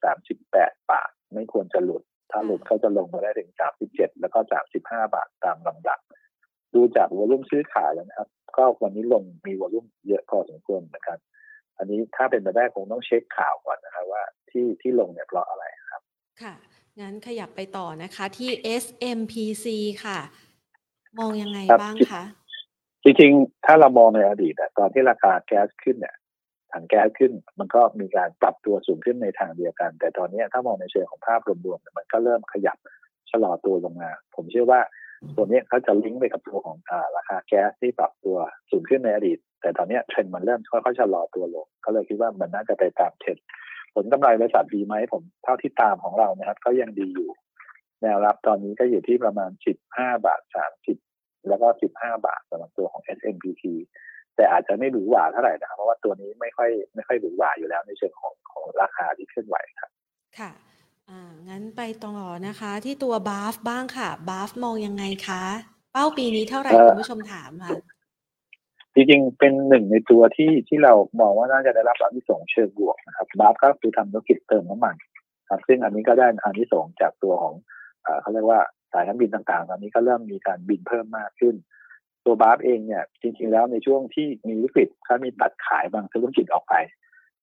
38 บาท ไม่ควรจะหลุด ถ้าหลุดก็จะลงมาได้ถึง 37 แล้วก็ 35 บาทตามลำดับ ดูจากวอลุ่มซื้อขายแล้วนะครับ ก็วันนี้ลงมีวอลุ่มเยอะพอสมควรเหมือนกันอันนี้ถ้าเป็นไปได้คงต้องเช็คข่าวก่อนนะครับว่าที่ที่ลงเนี่ยเพราะอะไรครับ ค่ะ งั้นขยับไปต่อนะคะที่ SMPC ค่ะ มองยังไงบ้างคะ จริงๆ ถ้าเรามองในอดีตตอนที่ราคาแก๊สขึ้นเนี่ยถังแก๊สขึ้นมันก็มีการปรับตัวสูงขึ้นในทางเดียวกัน แต่ตอนนี้ถ้ามองในเชิงของภาพรวมๆมันก็เริ่มขยับชะลอตัวลงมา ผมเชื่อว่า ตัวนี้เขาจะลิงก์ไปกับตัวของอราคาแก๊สที่ปรับตัวสูงขึ้นในอดีต แต่ตอนนี้เทรนด์มันเริ่มค่อยๆชะลอตัวลงก็เลยคิดว่ามันน่าจะไปตามเทรนด์ผลกำไรบริษัทดีไหมผมเท่าที่ตามของเรานะครับ ก็ยังดีอยู่ แนวรับตอนนี้ก็อยู่ที่ประมาณ 15 บาท 30 แล้วก็ 15 บาทสำหรับตัวของ SMPT แต่อาจจะไม่หรูหราเท่าไหร่นะเพราะว่าตัวนี้ไม่ค่อยไม่ค่อยหรูหราอยู่แล้วในเชิงของของราคาที่เคลื่อนไหวครับ ค่ะ อ่างั้นไปต่อนะคะ ที่ตัวบาฟบ้างค่ะบาฟมองยังไงคะ เป้าปีนี้เท่าไหร่คุณผู้ชมถามค่ะจริงๆ เป็นหนึ่งในตัวที่ที่เรามองว่าน่าจะได้รับอานิสงส์เชิงบวกนะครับบาฟก็คือทำธุรกิจเติมน้ำมันครับ ซึ่งอันนี้ก็ได้อานิสงส์จากตัวของเขาเรียกว่าสายการบินต่างๆ ตอนนี้ก็เริ่มมีการบินเพิ่มมากขึ้น ตัวบาฟเองเนี่ยจริงๆแล้วในช่วงที่มีวิกฤตเขามีตัดขายบางธุรกิจออกไป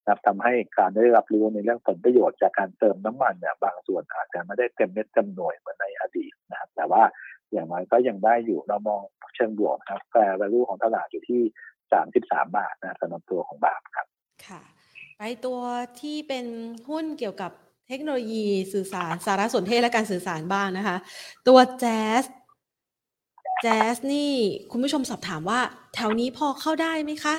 นะครับทำให้การได้รับรู้ในเรื่องผลประโยชน์จากการเติมน้ำมันเนี่ยบางส่วนอาจจะไม่ได้เต็มเม็ดเต็มหน่วยเหมือนในอดีตนะครับแต่ว่าอย่างน้อยก็ยังได้อยู่เรามองเชิงบวกนะครับแฟร์ value ของตลาดอยู่ที่ 33 บาทนะสำหรับตัวของบาทครับค่ะไปตัวที่เป็นหุ้นเกี่ยวกับเทคโนโลยีสื่อสารสารสนเทศและการสื่อสารบ้างนะคะ ตัวแจ๊สแจ๊สนี่คุณผู้ชมสอบถามว่า แถวนี้พอเข้าได้ไหมคะ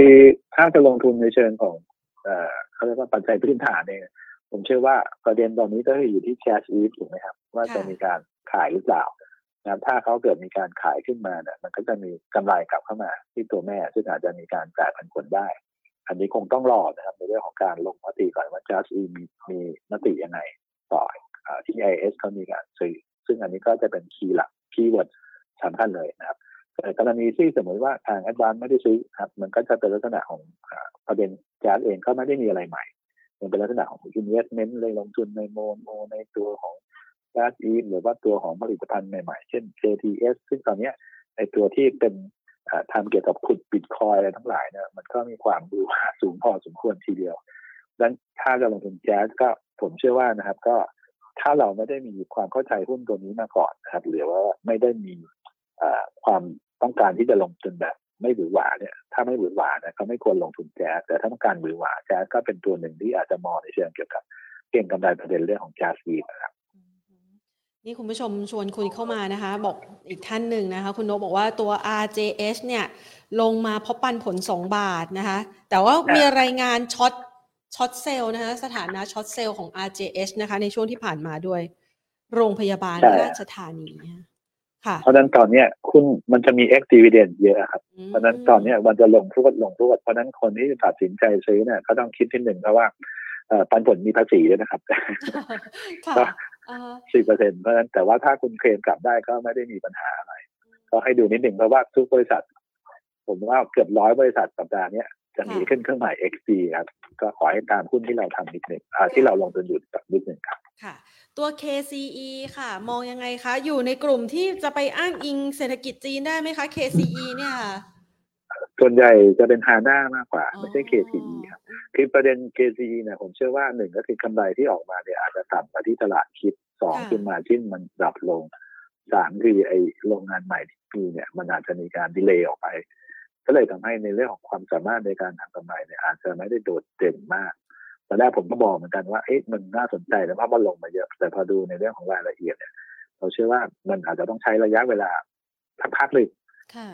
คือถ้าจะลงทุนในเชิงของเอ่อเขาเรียกว่าปัจจัยพื้นฐานเนี่ยผมเชื่อว่าประเด็นตอนนี้ก็คืออยู่ที่ JASIF ถูกไหมครับ ว่าจะมีการขายหรือเปล่านะถ้าเขาเกิดมีการขายขึ้นมาเนี่ยมันก็จะมีกำไรกลับเข้ามาที่ตัวแม่ ซึ่งอาจจะมีการจ่ายปันผลได้ อันนี้คงต้องรอนะครับในเรื่องของการลงมติก่อนว่า just e มีมีมติยังไงต่อที่ AIS เขามีการซื้อซึ่งอันนี้ก็จะเป็น key หลัก keyword สำคัญเลยนะครับแต่ กรณีที่สมมติว่าทาง Advance ไม่ได้ซื้อครับมันก็จะเป็นลักษณะของประเด็นแจ๊สเองก็ไม่ได้มีอะไรใหม่ มันเป็นลักษณะของ investment เลยลงทุนในโมโมในตัวของแก๊สอีหรือว่าตัวของผลิตภัณฑ์ใหม่ๆ เช่น KTS ซึ่งตอนนี้ในตัวที่เป็นทำเกี่ยวกับขุดบิตคอยอะไรทั้งหลายเนี่ยมันก็มีความดูสูงพอสมควรทีเดียวดังนั้นถ้าจะลงทุนแจ๊สก็ผมเชื่อว่านะครับ ก็ถ้าเราไม่ได้มีความเข้าใจหุ้นตัวนี้มาก่อนนะครับหรือว่าไม่ได้มีความ ต้องการที่จะลงทุนแบบไม่หวือหวาเนี่ย ถ้าไม่หวือหวาเนี่ยก็ไม่ควรลงทุนแจ๊สแต่ถ้าต้องการหวือหวาแจ๊สก็เป็นตัวหนึ่งที่อาจจะมองในเชิงเกี่ยวกับเก่งกำไรประเด็นเรื่องของแจ๊สวีนะครับนี่คุณผู้ชมชวนคุยเข้ามานะคะ บอกอีกท่านหนึ่งนะคะ คุณนกบอกว่าตัว RJH เนี่ย ลงมาเพราะปันผล 2 บาทนะคะ แต่ว่ามีรายงานช็อตช็อตเซลล์นะคะสถานะช็อตเซลล์ของ RJH นะคะ ในช่วงที่ผ่านมาด้วย โรงพยาบาลราชธานีค่ะ เพราะนั้นตอนเนี้ยคุณมันจะมี X dividend เยอะครับ เพราะนั้นตอนเนี้ยมันจะลงทุกลงทุกเพราะนั้นคนที่ตัดสินใจซื้อเนี่ยก็ต้องคิดที่หนึ่งเพราะว่าปันผลมีภาษีด้วยนะครับก็สิบเปอร์เซ็นต์เพราะฉะนั้นแต่ว่าถ้าคุณเคลมกลับได้ก็ไม่ได้มีปัญหาอะไร ก็ให้ดูนิดหนึ่งเพราะว่าทุกบริษัท ผมว่าเกือบร้อยบริษัทสัปดาห์นี้จะมีขึ้นเครื่องหมาย XD ครับ ก็ขอให้ตามหุ้นที่เราทำนิดหนึ่งที่เราลงทุนอยู่นิดหนึ่งครับ ค่ะ ตัว KCE ค่ะ มองยังไงคะ อยู่ในกลุ่มที่จะไปอ้างอิงเศรษฐกิจจีนได้ไหมคะ KCE เนี่ยส่วนใหญ่จะเป็น Hana มากกว่า ไม่ใช่ KCE ครับคือประเด็น KCE เนี่ยผมเชื่อว่าหนึ่งก็คือกำไรที่ออกมาเนี่ยอาจจะต่ำกว่าที่ตลาดคิดสองคือ margin มัน drop ลงสามคือไอ้โรงงานใหม่ที่มีเนี่ย มันอาจจะมีการ delay ออกไป ก็เลยทำให้ในเรื่องของความสามารถในการทำกำไรเนี่ยอาจจะไม่ได้โดดเด่นมาก ตอนแรกผมก็บอกเหมือนกันว่าเอ๊ะมันน่าสนใจแต่ว่ามันลงมาเยอะ แต่พอดูในเรื่องของรายละเอียดเนี่ยเราเชื่อว่ามันอาจจะต้องใช้ระยะเวลาพักๆหนึ่ง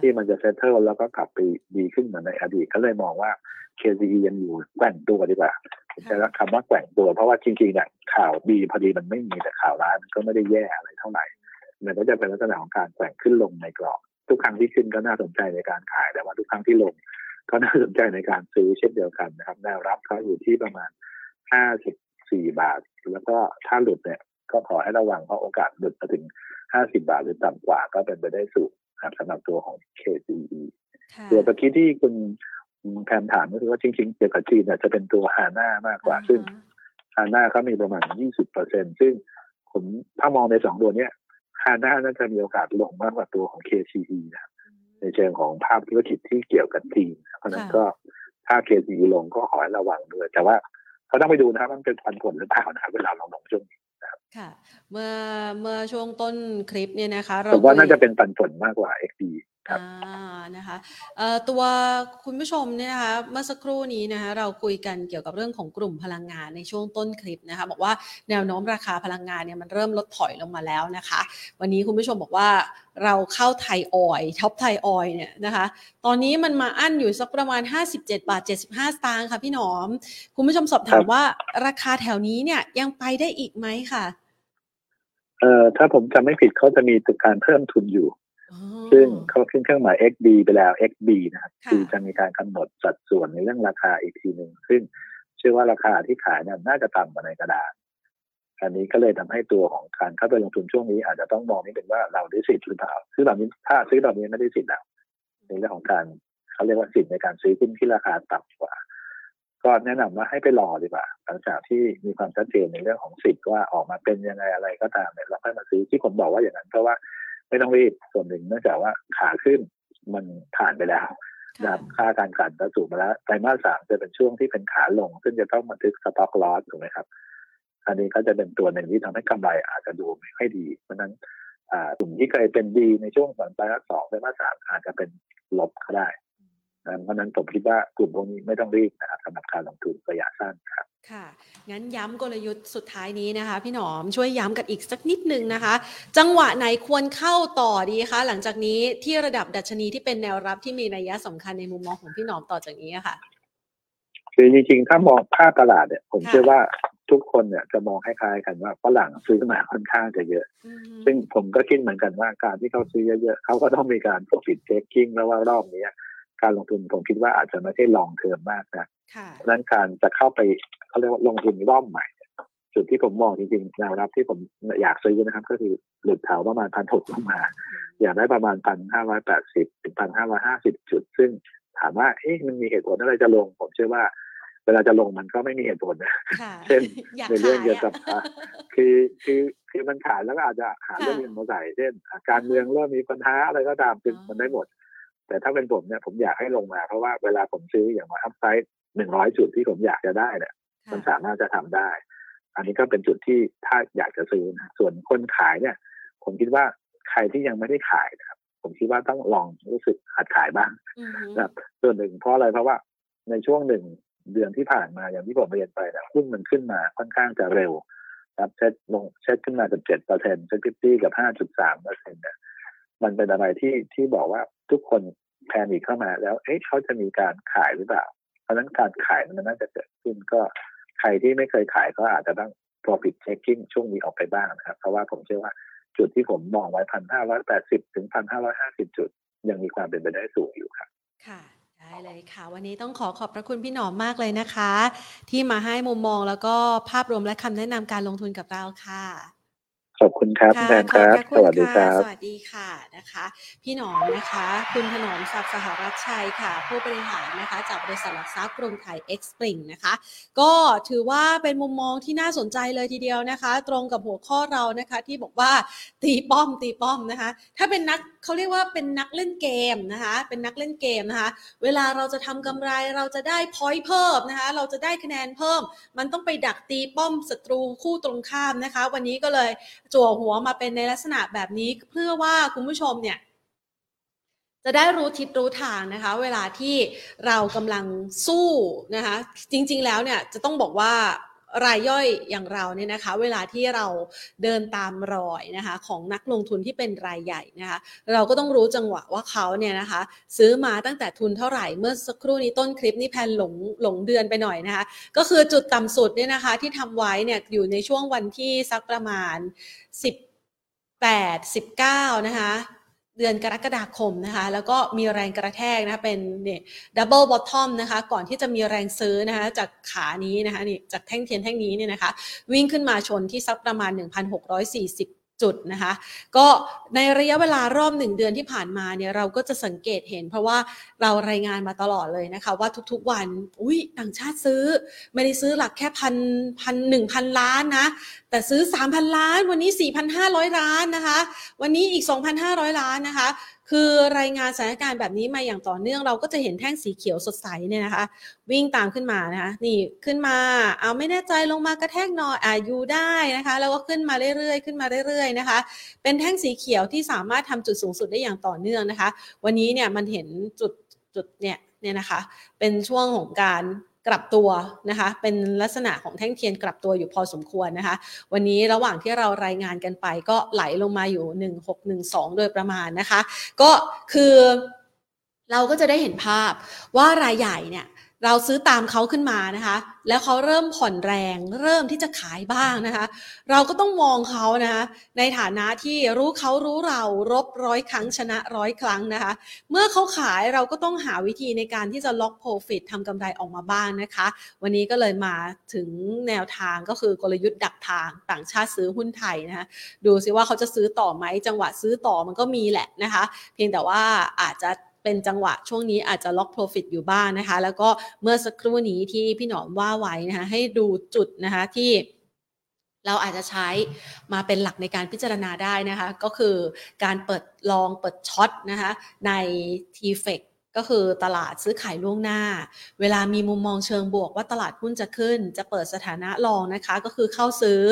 ที่มันจะเซตเทิลแล้วก็กลับไปดีขึ้นเหมือนในอดีตก็เลยมองว่า KCE ยังอยู่แกว่งตัวดีกว่าใช้คำว่าแกว่งตัว เพราะว่าจริงๆเนี่ยข่าวดีพอดีมันไม่มีแต่ข่าวร้ายมันก็ไม่ได้แย่อะไรเท่าไหร่มันก็จะเป็นลักษณะของการแกว่งขึ้นลงในกรอบทุกครั้งที่ขึ้นก็น่าสนใจในการขายแต่ว่าทุกครั้งที่ลง ก็น่าสนใจในการซื้อเช่นเดียวกันนะครับแนวรับเขาอยู่ที่ประมาณ 54 บาท แล้วก็ถ้าหลุดเนี่ยก็ขอให้ระวังเพราะโอกาสหลุดมาถึง 50 บาทหรือต่ำกว่าก็เป็นไปได้สูงครับสำหรับตัวของ KCE ตัวตะกี้ที่คุณแพนถามก็คือว่าจริงๆเกี่ยวกับจีนจะเป็นตัวฮาน่ามากกว่า ซึ่งฮาน่าเขามีประมาณ 20เปอร์เซ็นซึ่งผมถ้ามองในสองตัวเนี้ยฮาน่าน่าจะมีโอกาสลงมากกว่าตัวของ KCE นะ ในเชิงของภาพธุรกิจที่เกี่ยวกับจีนเพราะนั้นก็ถ้า KCE ลงก็ขอให้ระวังด้วย แต่ว่าเขาต้องไปดูนะครับมันเป็นพันผลหรือเปล่านะครับเวลาเราลงช่วงนี้ค่ะ เมื่อเมื่อช่วงต้นคลิปเนี่ยนะคะ เราว่าน่าจะเป็นปันผลมากกว่า XD ครับนะคะตัวคุณผู้ชมเนี่ยนะคะเมื่อสักครู่นี้นะคะเราคุยกันเกี่ยวกับเรื่องของกลุ่มพลังงานในช่วงต้นคลิปนะคะบอกว่าแนวโน้มราคาพลังงานเนี่ยมันเริ่มลดถอยลงมาแล้วนะคะ วันนี้คุณผู้ชมบอกว่าเราเข้าไทยออยท็อปไทยออยเนี่ยนะคะตอนนี้มันมาอั้นอยู่สักประมาณ 57 บาท 75 สตางค์ค่ะพี่หนอม คุณผู้ชมสอบถามว่าราคาแถวนี้เนี่ยยังไปได้อีกไหมค่ะเอ่อถ้าผมจำไม่ผิดเขาจะมีตัวการเพิ่มทุนอยู่ ซึ่งเขาขึ้นเครื่องหมาย XB ไปแล้ว XB นะครับคือจะมีการกำหนดสัดส่วนในเรื่องราคาอีกทีหนึ่งซึ่งเชื่อว่าราคาที่ขายเนี่ยน่าจะต่ำกว่าในกระดาษอันนี้ก็เลยทำให้ตัวของการเข้าไปลงทุนช่วงนี้ อาจจะต้องมองนี่เป็นว่าเราได้สิทธิ์หรือเปล่าซื้อแบบนี้ถ้าซื้อแบบนี้ไม่ได้สิทธิ์แล้วในเรื่องของการเขาเรียกว่าสิทธิ์ในการซื้อขึ้นที่ราคาต่ำกว่า ก็แนะนำว่าให้ไปรอดีกว่า หลังจากที่มีความชัดเจนในเรื่องของสิทธิ์ว่าออกมาเป็นยังไงอะไรก็ตามเนี่ยเราค่อยมาซื้อที่ผมบอกว่าอย่างนั้นเพราะว่า ไม่ต้องรีบส่วนหนึ่งเนื่องจากว่าขาขึ้นมันผ่านไปแล้วนะครับค่าการขันก็สูงมาแล้วไตรมาสสามจะเป็นช่วงที่เป็นขาลง ซึ่งจะต้องบันทึกสต็อกลอสถูกไหมครับ อันนี้ก็จะเป็นตัวหนึ่งที่ทำให้กำไรอาจจะดูไม่ค่อยดี เพราะนั้นกลุ่มที่เคยเป็นดีในช่วงไตรมาสสองไตรมาสสามอาจจะเป็นลบก็ได้ เพราะนั้นผมคิดว่ากลุ่มพวกนี้ไม่ต้องรีบนะครับสำหรับการลงทุนระยะสั้นครับค่ะ งั้นย้ำกลยุทธ์สุดท้ายนี้นะคะ พี่หนอมช่วยย้ำกันอีกสักนิดนึงนะคะ จังหวะไหนควรเข้าต่อดีคะ หลังจากนี้ที่ระดับดัชนีที่เป็นแนวรับที่มีนัยยะสำคัญในมุมมองของพี่หนอมต่อจากนี้ค่ะคือจริงๆ ถ้ามองภาพตลาดเนี่ย ผมเชื่อว่าทุกคนเนี่ยจะมองคล้ายๆกันว่าฝรั่งซื้อมาค่อนข้างจะเยอะ ซึ่งผมก็คิดเหมือนกันว่าการที่เขาซื้อเยอะๆเขาก็ต้องมีการ profit taking แล้วว่ารอบนี้ การลงทุนผมคิดว่าอาจจะไม่ใช่ลองเทอมมากนะดังนั้นการจะเข้าไปเขาเรียกว่าลงทุนรอบใหม่จุดที่ผมมองจริงๆแนวรับที่ผมอยากซื้อนะครับ ก็คือหลุดแถวประมาณพันหกลงมา อยากได้ประมาณพันห้าร้อยแปดสิบถึงพันห้าร้อยห้าสิบจุด ซึ่งถามว่าเอ๊ะมันมีเหตุผลอะไรจะลง ผมเชื่อว่าเวลาจะลงมันก็ไม่มีเหตุผลนะเช่นในเรื่องเกี่ยวกับคือคือคือมันขายแล้วก็อาจจะหาเรื่องอื่นมาใส่เช่นการเมืองเริ่มมีปัญหาอะไรก็ตามคือมันได้หมด แต่ถ้าเป็นผมเนี่ยผมอยากให้ลงมา เพราะว่าเวลาผมซื้ออย่างมาอัพไซด์หนึ่งร้อยจุดที่ผมอยากจะได้เนี่ยมันสามารถจะทำได้ อันนี้ก็เป็นจุดที่ถ้าอยากจะซื้อนะส่วนคนขายเนี่ย ผมคิดว่าใครที่ยังไม่ได้ขายนะครับ ผมคิดว่าต้องลองรู้สึกหัดขายบ้างนะครับส่วนหนึ่งเพราะอะไรเพราะว่าในช่วงหนึ่งเดือนที่ผ่านมาอย่างที่ผมเรียนไปนะหุ้นมันขึ้นมาค่อนข้างจะเร็วครับเช็ดลงเช็ดขึ้นมากับเจ็ดเปอร์เซ็นต์ SET fifty กับห้าจุดสามเปอร์เซ็นต์เนี่ย มันเป็นอะไรที่ที่บอกว่าทุกคน panic เข้ามาแล้ว เอ๊ะเขาจะมีการขายหรือเปล่า เพราะนั้นการขายมันน่าจะเกิดขึ้นก็ใครที่ไม่เคยขายก็อาจจะต้อง profit taking ช่วงนี้ออกไปบ้างนะครับ เพราะว่าผมเชื่อว่าจุดที่ผมมองไว้พันห้าร้อยแปดสิบถึงพันห้าร้อยห้าสิบจุด ยังมีความเป็นไปได้สูงอยู่ครับ ค่ะได้เลยค่ะ วันนี้ต้องขอขอบพระคุณพี่หนอมมากเลยนะคะ ที่มาให้มุมมองแล้วก็ภาพรวมและคำแนะนำการลงทุนกับเราค่ะ ขอบคุณครับแทนครับ สวัสดีครับ สวัสดีค่ะนะคะ พี่หนอมนะคะ คุณถนอมศักดิ์สหรัฐชัยค่ะ ผู้บริหารนะคะ จากบริษัทหลักทรัพย์กรุงไทยเอ็กซ์ปริงนะคะ ก็ถือว่าเป็นมุมมองที่น่าสนใจเลยทีเดียวนะคะ ตรงกับหัวข้อเรานะคะที่บอกว่าตีป้อมตีป้อมนะคะ ถ้าเป็นนัก เขาเรียกว่าเป็นนักเล่นเกมนะคะ เป็นนักเล่นเกมนะคะ เวลาเราจะทำกำไรเราจะได้พอยต์เพิ่มนะคะ เราจะได้คะแนนเพิ่ม มันต้องไปดักตีป้อมศัตรูคู่ตรงข้ามนะคะ วันนี้ก็เลยจั่วหัวมาเป็นในลักษณะแบบนี้เพื่อว่าคุณผู้ชมเนี่ยจะได้รู้ทิศรู้ทางนะคะ เวลาที่เรากำลังสู้นะคะ จริง ๆ แล้วเนี่ยจะต้องบอกว่า รายย่อยอย่างเราเนี่ยนะคะ เวลาที่เราเดินตามรอยนะคะของนักลงทุนที่เป็นรายใหญ่นะคะเราก็ต้องรู้จังหวะว่าเขาเนี่ยนะคะ ซื้อมาตั้งแต่ทุนเท่าไหร่เมื่อสักครู่นี้ต้นคลิปนี่แพนหลงหลงเดือนไปหน่อยนะคะ ก็คือจุดต่ำสุดเนี่ยนะคะที่ทำไว้เนี่ยอยู่ในช่วงวันที่สักประมาณ18 19นะคะ เดือนกรกฎาคมนะคะแล้วก็มีแรงกระแทกนะคะเป็นเนี่ย double bottom นะคะก่อนที่จะมีแรงซื้อนะคะจากขานี้นะคะนี่จากแท่งเทียนแท่งนี้เนี่ยนะคะวิ่งขึ้นมาชนที่สักประมาณ 1,640 จุดนะคะ ก็ในระยะเวลารอบหนึ่งเดือนที่ผ่านมาเนี่ยเราก็จะสังเกตเห็น เพราะว่าเรารายงานมาตลอดเลยนะคะ ว่าทุกๆวันอุ้ยต่างชาติซื้อ ไม่ได้ซื้อหลักแค่พันพันหนึ่งพันล้านนะ แต่ซื้อ 3,000 ล้าน วันนี้ 4,500 ล้านนะคะ วันนี้อีก 2,500 ล้านนะคะ คือรายงานสถานการณ์แบบนี้มาอย่างต่อเนื่องเราก็จะเห็นแท่งสีเขียวสดใสเนี่ยนะคะ วิ่งตามขึ้นมานะคะนี่ขึ้นมาเอาไม่แน่ใจลงมากระแทกหน่อยอายู่ได้นะคะแล้วก็ขึ้นมาเรื่อยๆ ขึ้นมาเรื่อยๆนะคะ เป็นแท่งสีเขียวที่สามารถทำจุดสูงสุดได้อย่างต่อเนื่องนะคะ วันนี้เนี่ยมันเห็นจุดจุดเนี่ยเนี่ยนะคะ เป็นช่วงของการ กลับตัวนะคะ เป็นลักษณะของแท่งเทียนกลับตัวอยู่พอสมควรนะคะ วันนี้ระหว่างที่เรารายงานกันไปก็ไหลลงมาอยู่ 1612 โดยประมาณนะคะ ก็คือเราก็จะได้เห็นภาพว่ารายใหญ่เนี่ย เราซื้อตามเขาขึ้นมานะคะ แล้วเขาเริ่มผ่อนแรง เริ่มที่จะขายบ้างนะคะ เราก็ต้องมองเขานะคะในฐานะที่รู้เขารู้เรารบร้อยครั้งชนะร้อยครั้งนะคะ เมื่อเขาขายเราก็ต้องหาวิธีในการที่จะล็อกโปรฟิตทำกำไรออกมาบ้างนะคะ วันนี้ก็เลยมาถึงแนวทางก็คือกลยุทธ์ดักทางต่างชาติซื้อหุ้นไทยนะคะดูซิว่าเขาจะซื้อต่อไหมจังหวะซื้อต่อมันก็มีแหละนะคะ เพียงแต่ว่าอาจจะ เป็นจังหวะช่วงนี้อาจจะล็อก Profit อยู่บ้างนะคะ แล้วก็เมื่อสักครู่นี้ที่พี่หนอมว่าไว้นะคะให้ดูจุดนะคะที่เราอาจจะใช้มาเป็นหลักในการพิจารณาได้นะคะ ก็คือการเปิดลองเปิดช็อตนะคะใน t f e c ก็คือตลาดซื้อขายล่วงหน้า เวลามีมุมมองเชิงบวกว่าตลาดหุ้นจะขึ้น จะเปิดสถานะรองนะคะ ก็คือเข้าซื้อ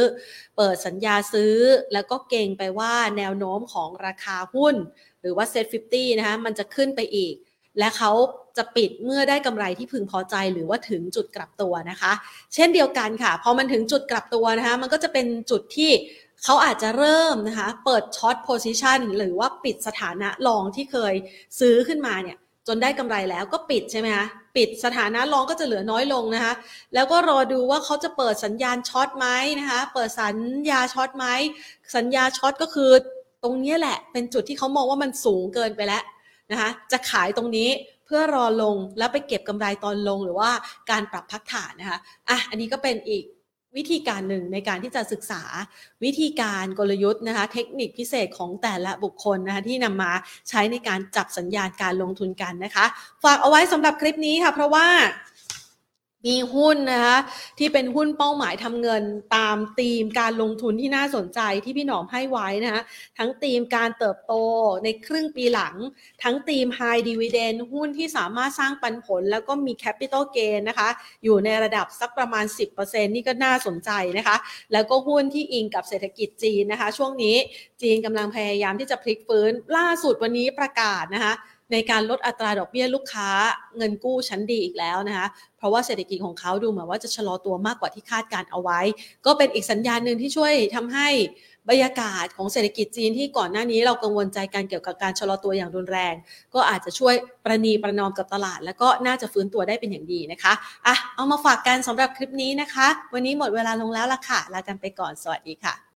เปิดสัญญาซื้อ แล้วก็เก่งไปว่าแนวโน้มของราคาหุ้น หรือว่าเซ็ต50นะคะมันจะขึ้นไปอีก และเขาจะปิดเมื่อได้กำไรที่พึงพอใจหรือว่าถึงจุดกลับตัวนะคะ เช่นเดียวกันค่ะ พอมันถึงจุดกลับตัวนะคะ มันก็จะเป็นจุดที่เขาอาจจะเริ่มนะคะ เปิด short position หรือว่าปิดสถานะ long ที่เคยซื้อขึ้นมาเนี่ย จนได้กำไรแล้วก็ปิดใช่ไหมคะปิดสถานะ long ก็จะเหลือน้อยลงนะคะ แล้วก็รอดูว่าเขาจะเปิดสัญญาณ short ไหมนะคะ เปิดสัญญา short ไหมสัญญา short ก็คือ ตรงนี้แหละเป็นจุดที่เขามองว่ามันสูงเกินไปแล้วนะคะจะขายตรงนี้เพื่อรอลงแล้วไปเก็บกำไรตอนลงหรือว่าการปรับพักฐานนะคะอะอันนี้ก็เป็นอีกวิธีการหนึ่งในการที่จะศึกษาวิธีการกลยุทธ์นะคะ เทคนิคพิเศษของแต่ละบุคคลนะคะที่นำมาใช้ในการจับสัญญาณการลงทุนกันนะคะ ฝากเอาไว้สำหรับคลิปนี้ค่ะ เพราะว่า มีหุ้นนะคะที่เป็นหุ้นเป้าหมายทำเงินตามธีมการลงทุนที่น่าสนใจที่พี่หนอมให้ไว้นะคะทั้งธีมการเติบโตในครึ่งปีหลัง ทั้งธีม High Dividend หุ้นที่สามารถสร้างปันผล แล้วก็มี Capital Gain นะคะอยู่ในระดับสักประมาณ 10%นี่ก็น่าสนใจนะคะ แล้วก็หุ้นที่อิงกับเศรษฐกิจจีนนะคะ ช่วงนี้จีนกำลังพยายามที่จะพลิกฟื้นล่าสุดวันนี้ประกาศนะคะ ในการลดอัตราดอกเบี้ยลูกค้าเงินกู้ชั้นดีอีกแล้วนะคะเพราะว่าเศรษฐกิจของเขาดูเหมือนว่าจะชะลอตัวมากกว่าที่คาดการเอาไว้ ก็เป็นอีกสัญญาณหนึ่งที่ช่วยทำให้บรรยากาศของเศรษฐกิจจีนที่ก่อนหน้านี้เรากังวลใจการเกี่ยวกับการชะลอตัวอย่างรุนแรง ก็อาจจะช่วยประนีประนอมกับตลาด แล้วก็น่าจะฟื้นตัวได้เป็นอย่างดีนะคะอะเอามาฝากกันสำหรับคลิปนี้นะคะ วันนี้หมดเวลาลงแล้วละค่ะลากันไปก่อนสวัสดีค่ะ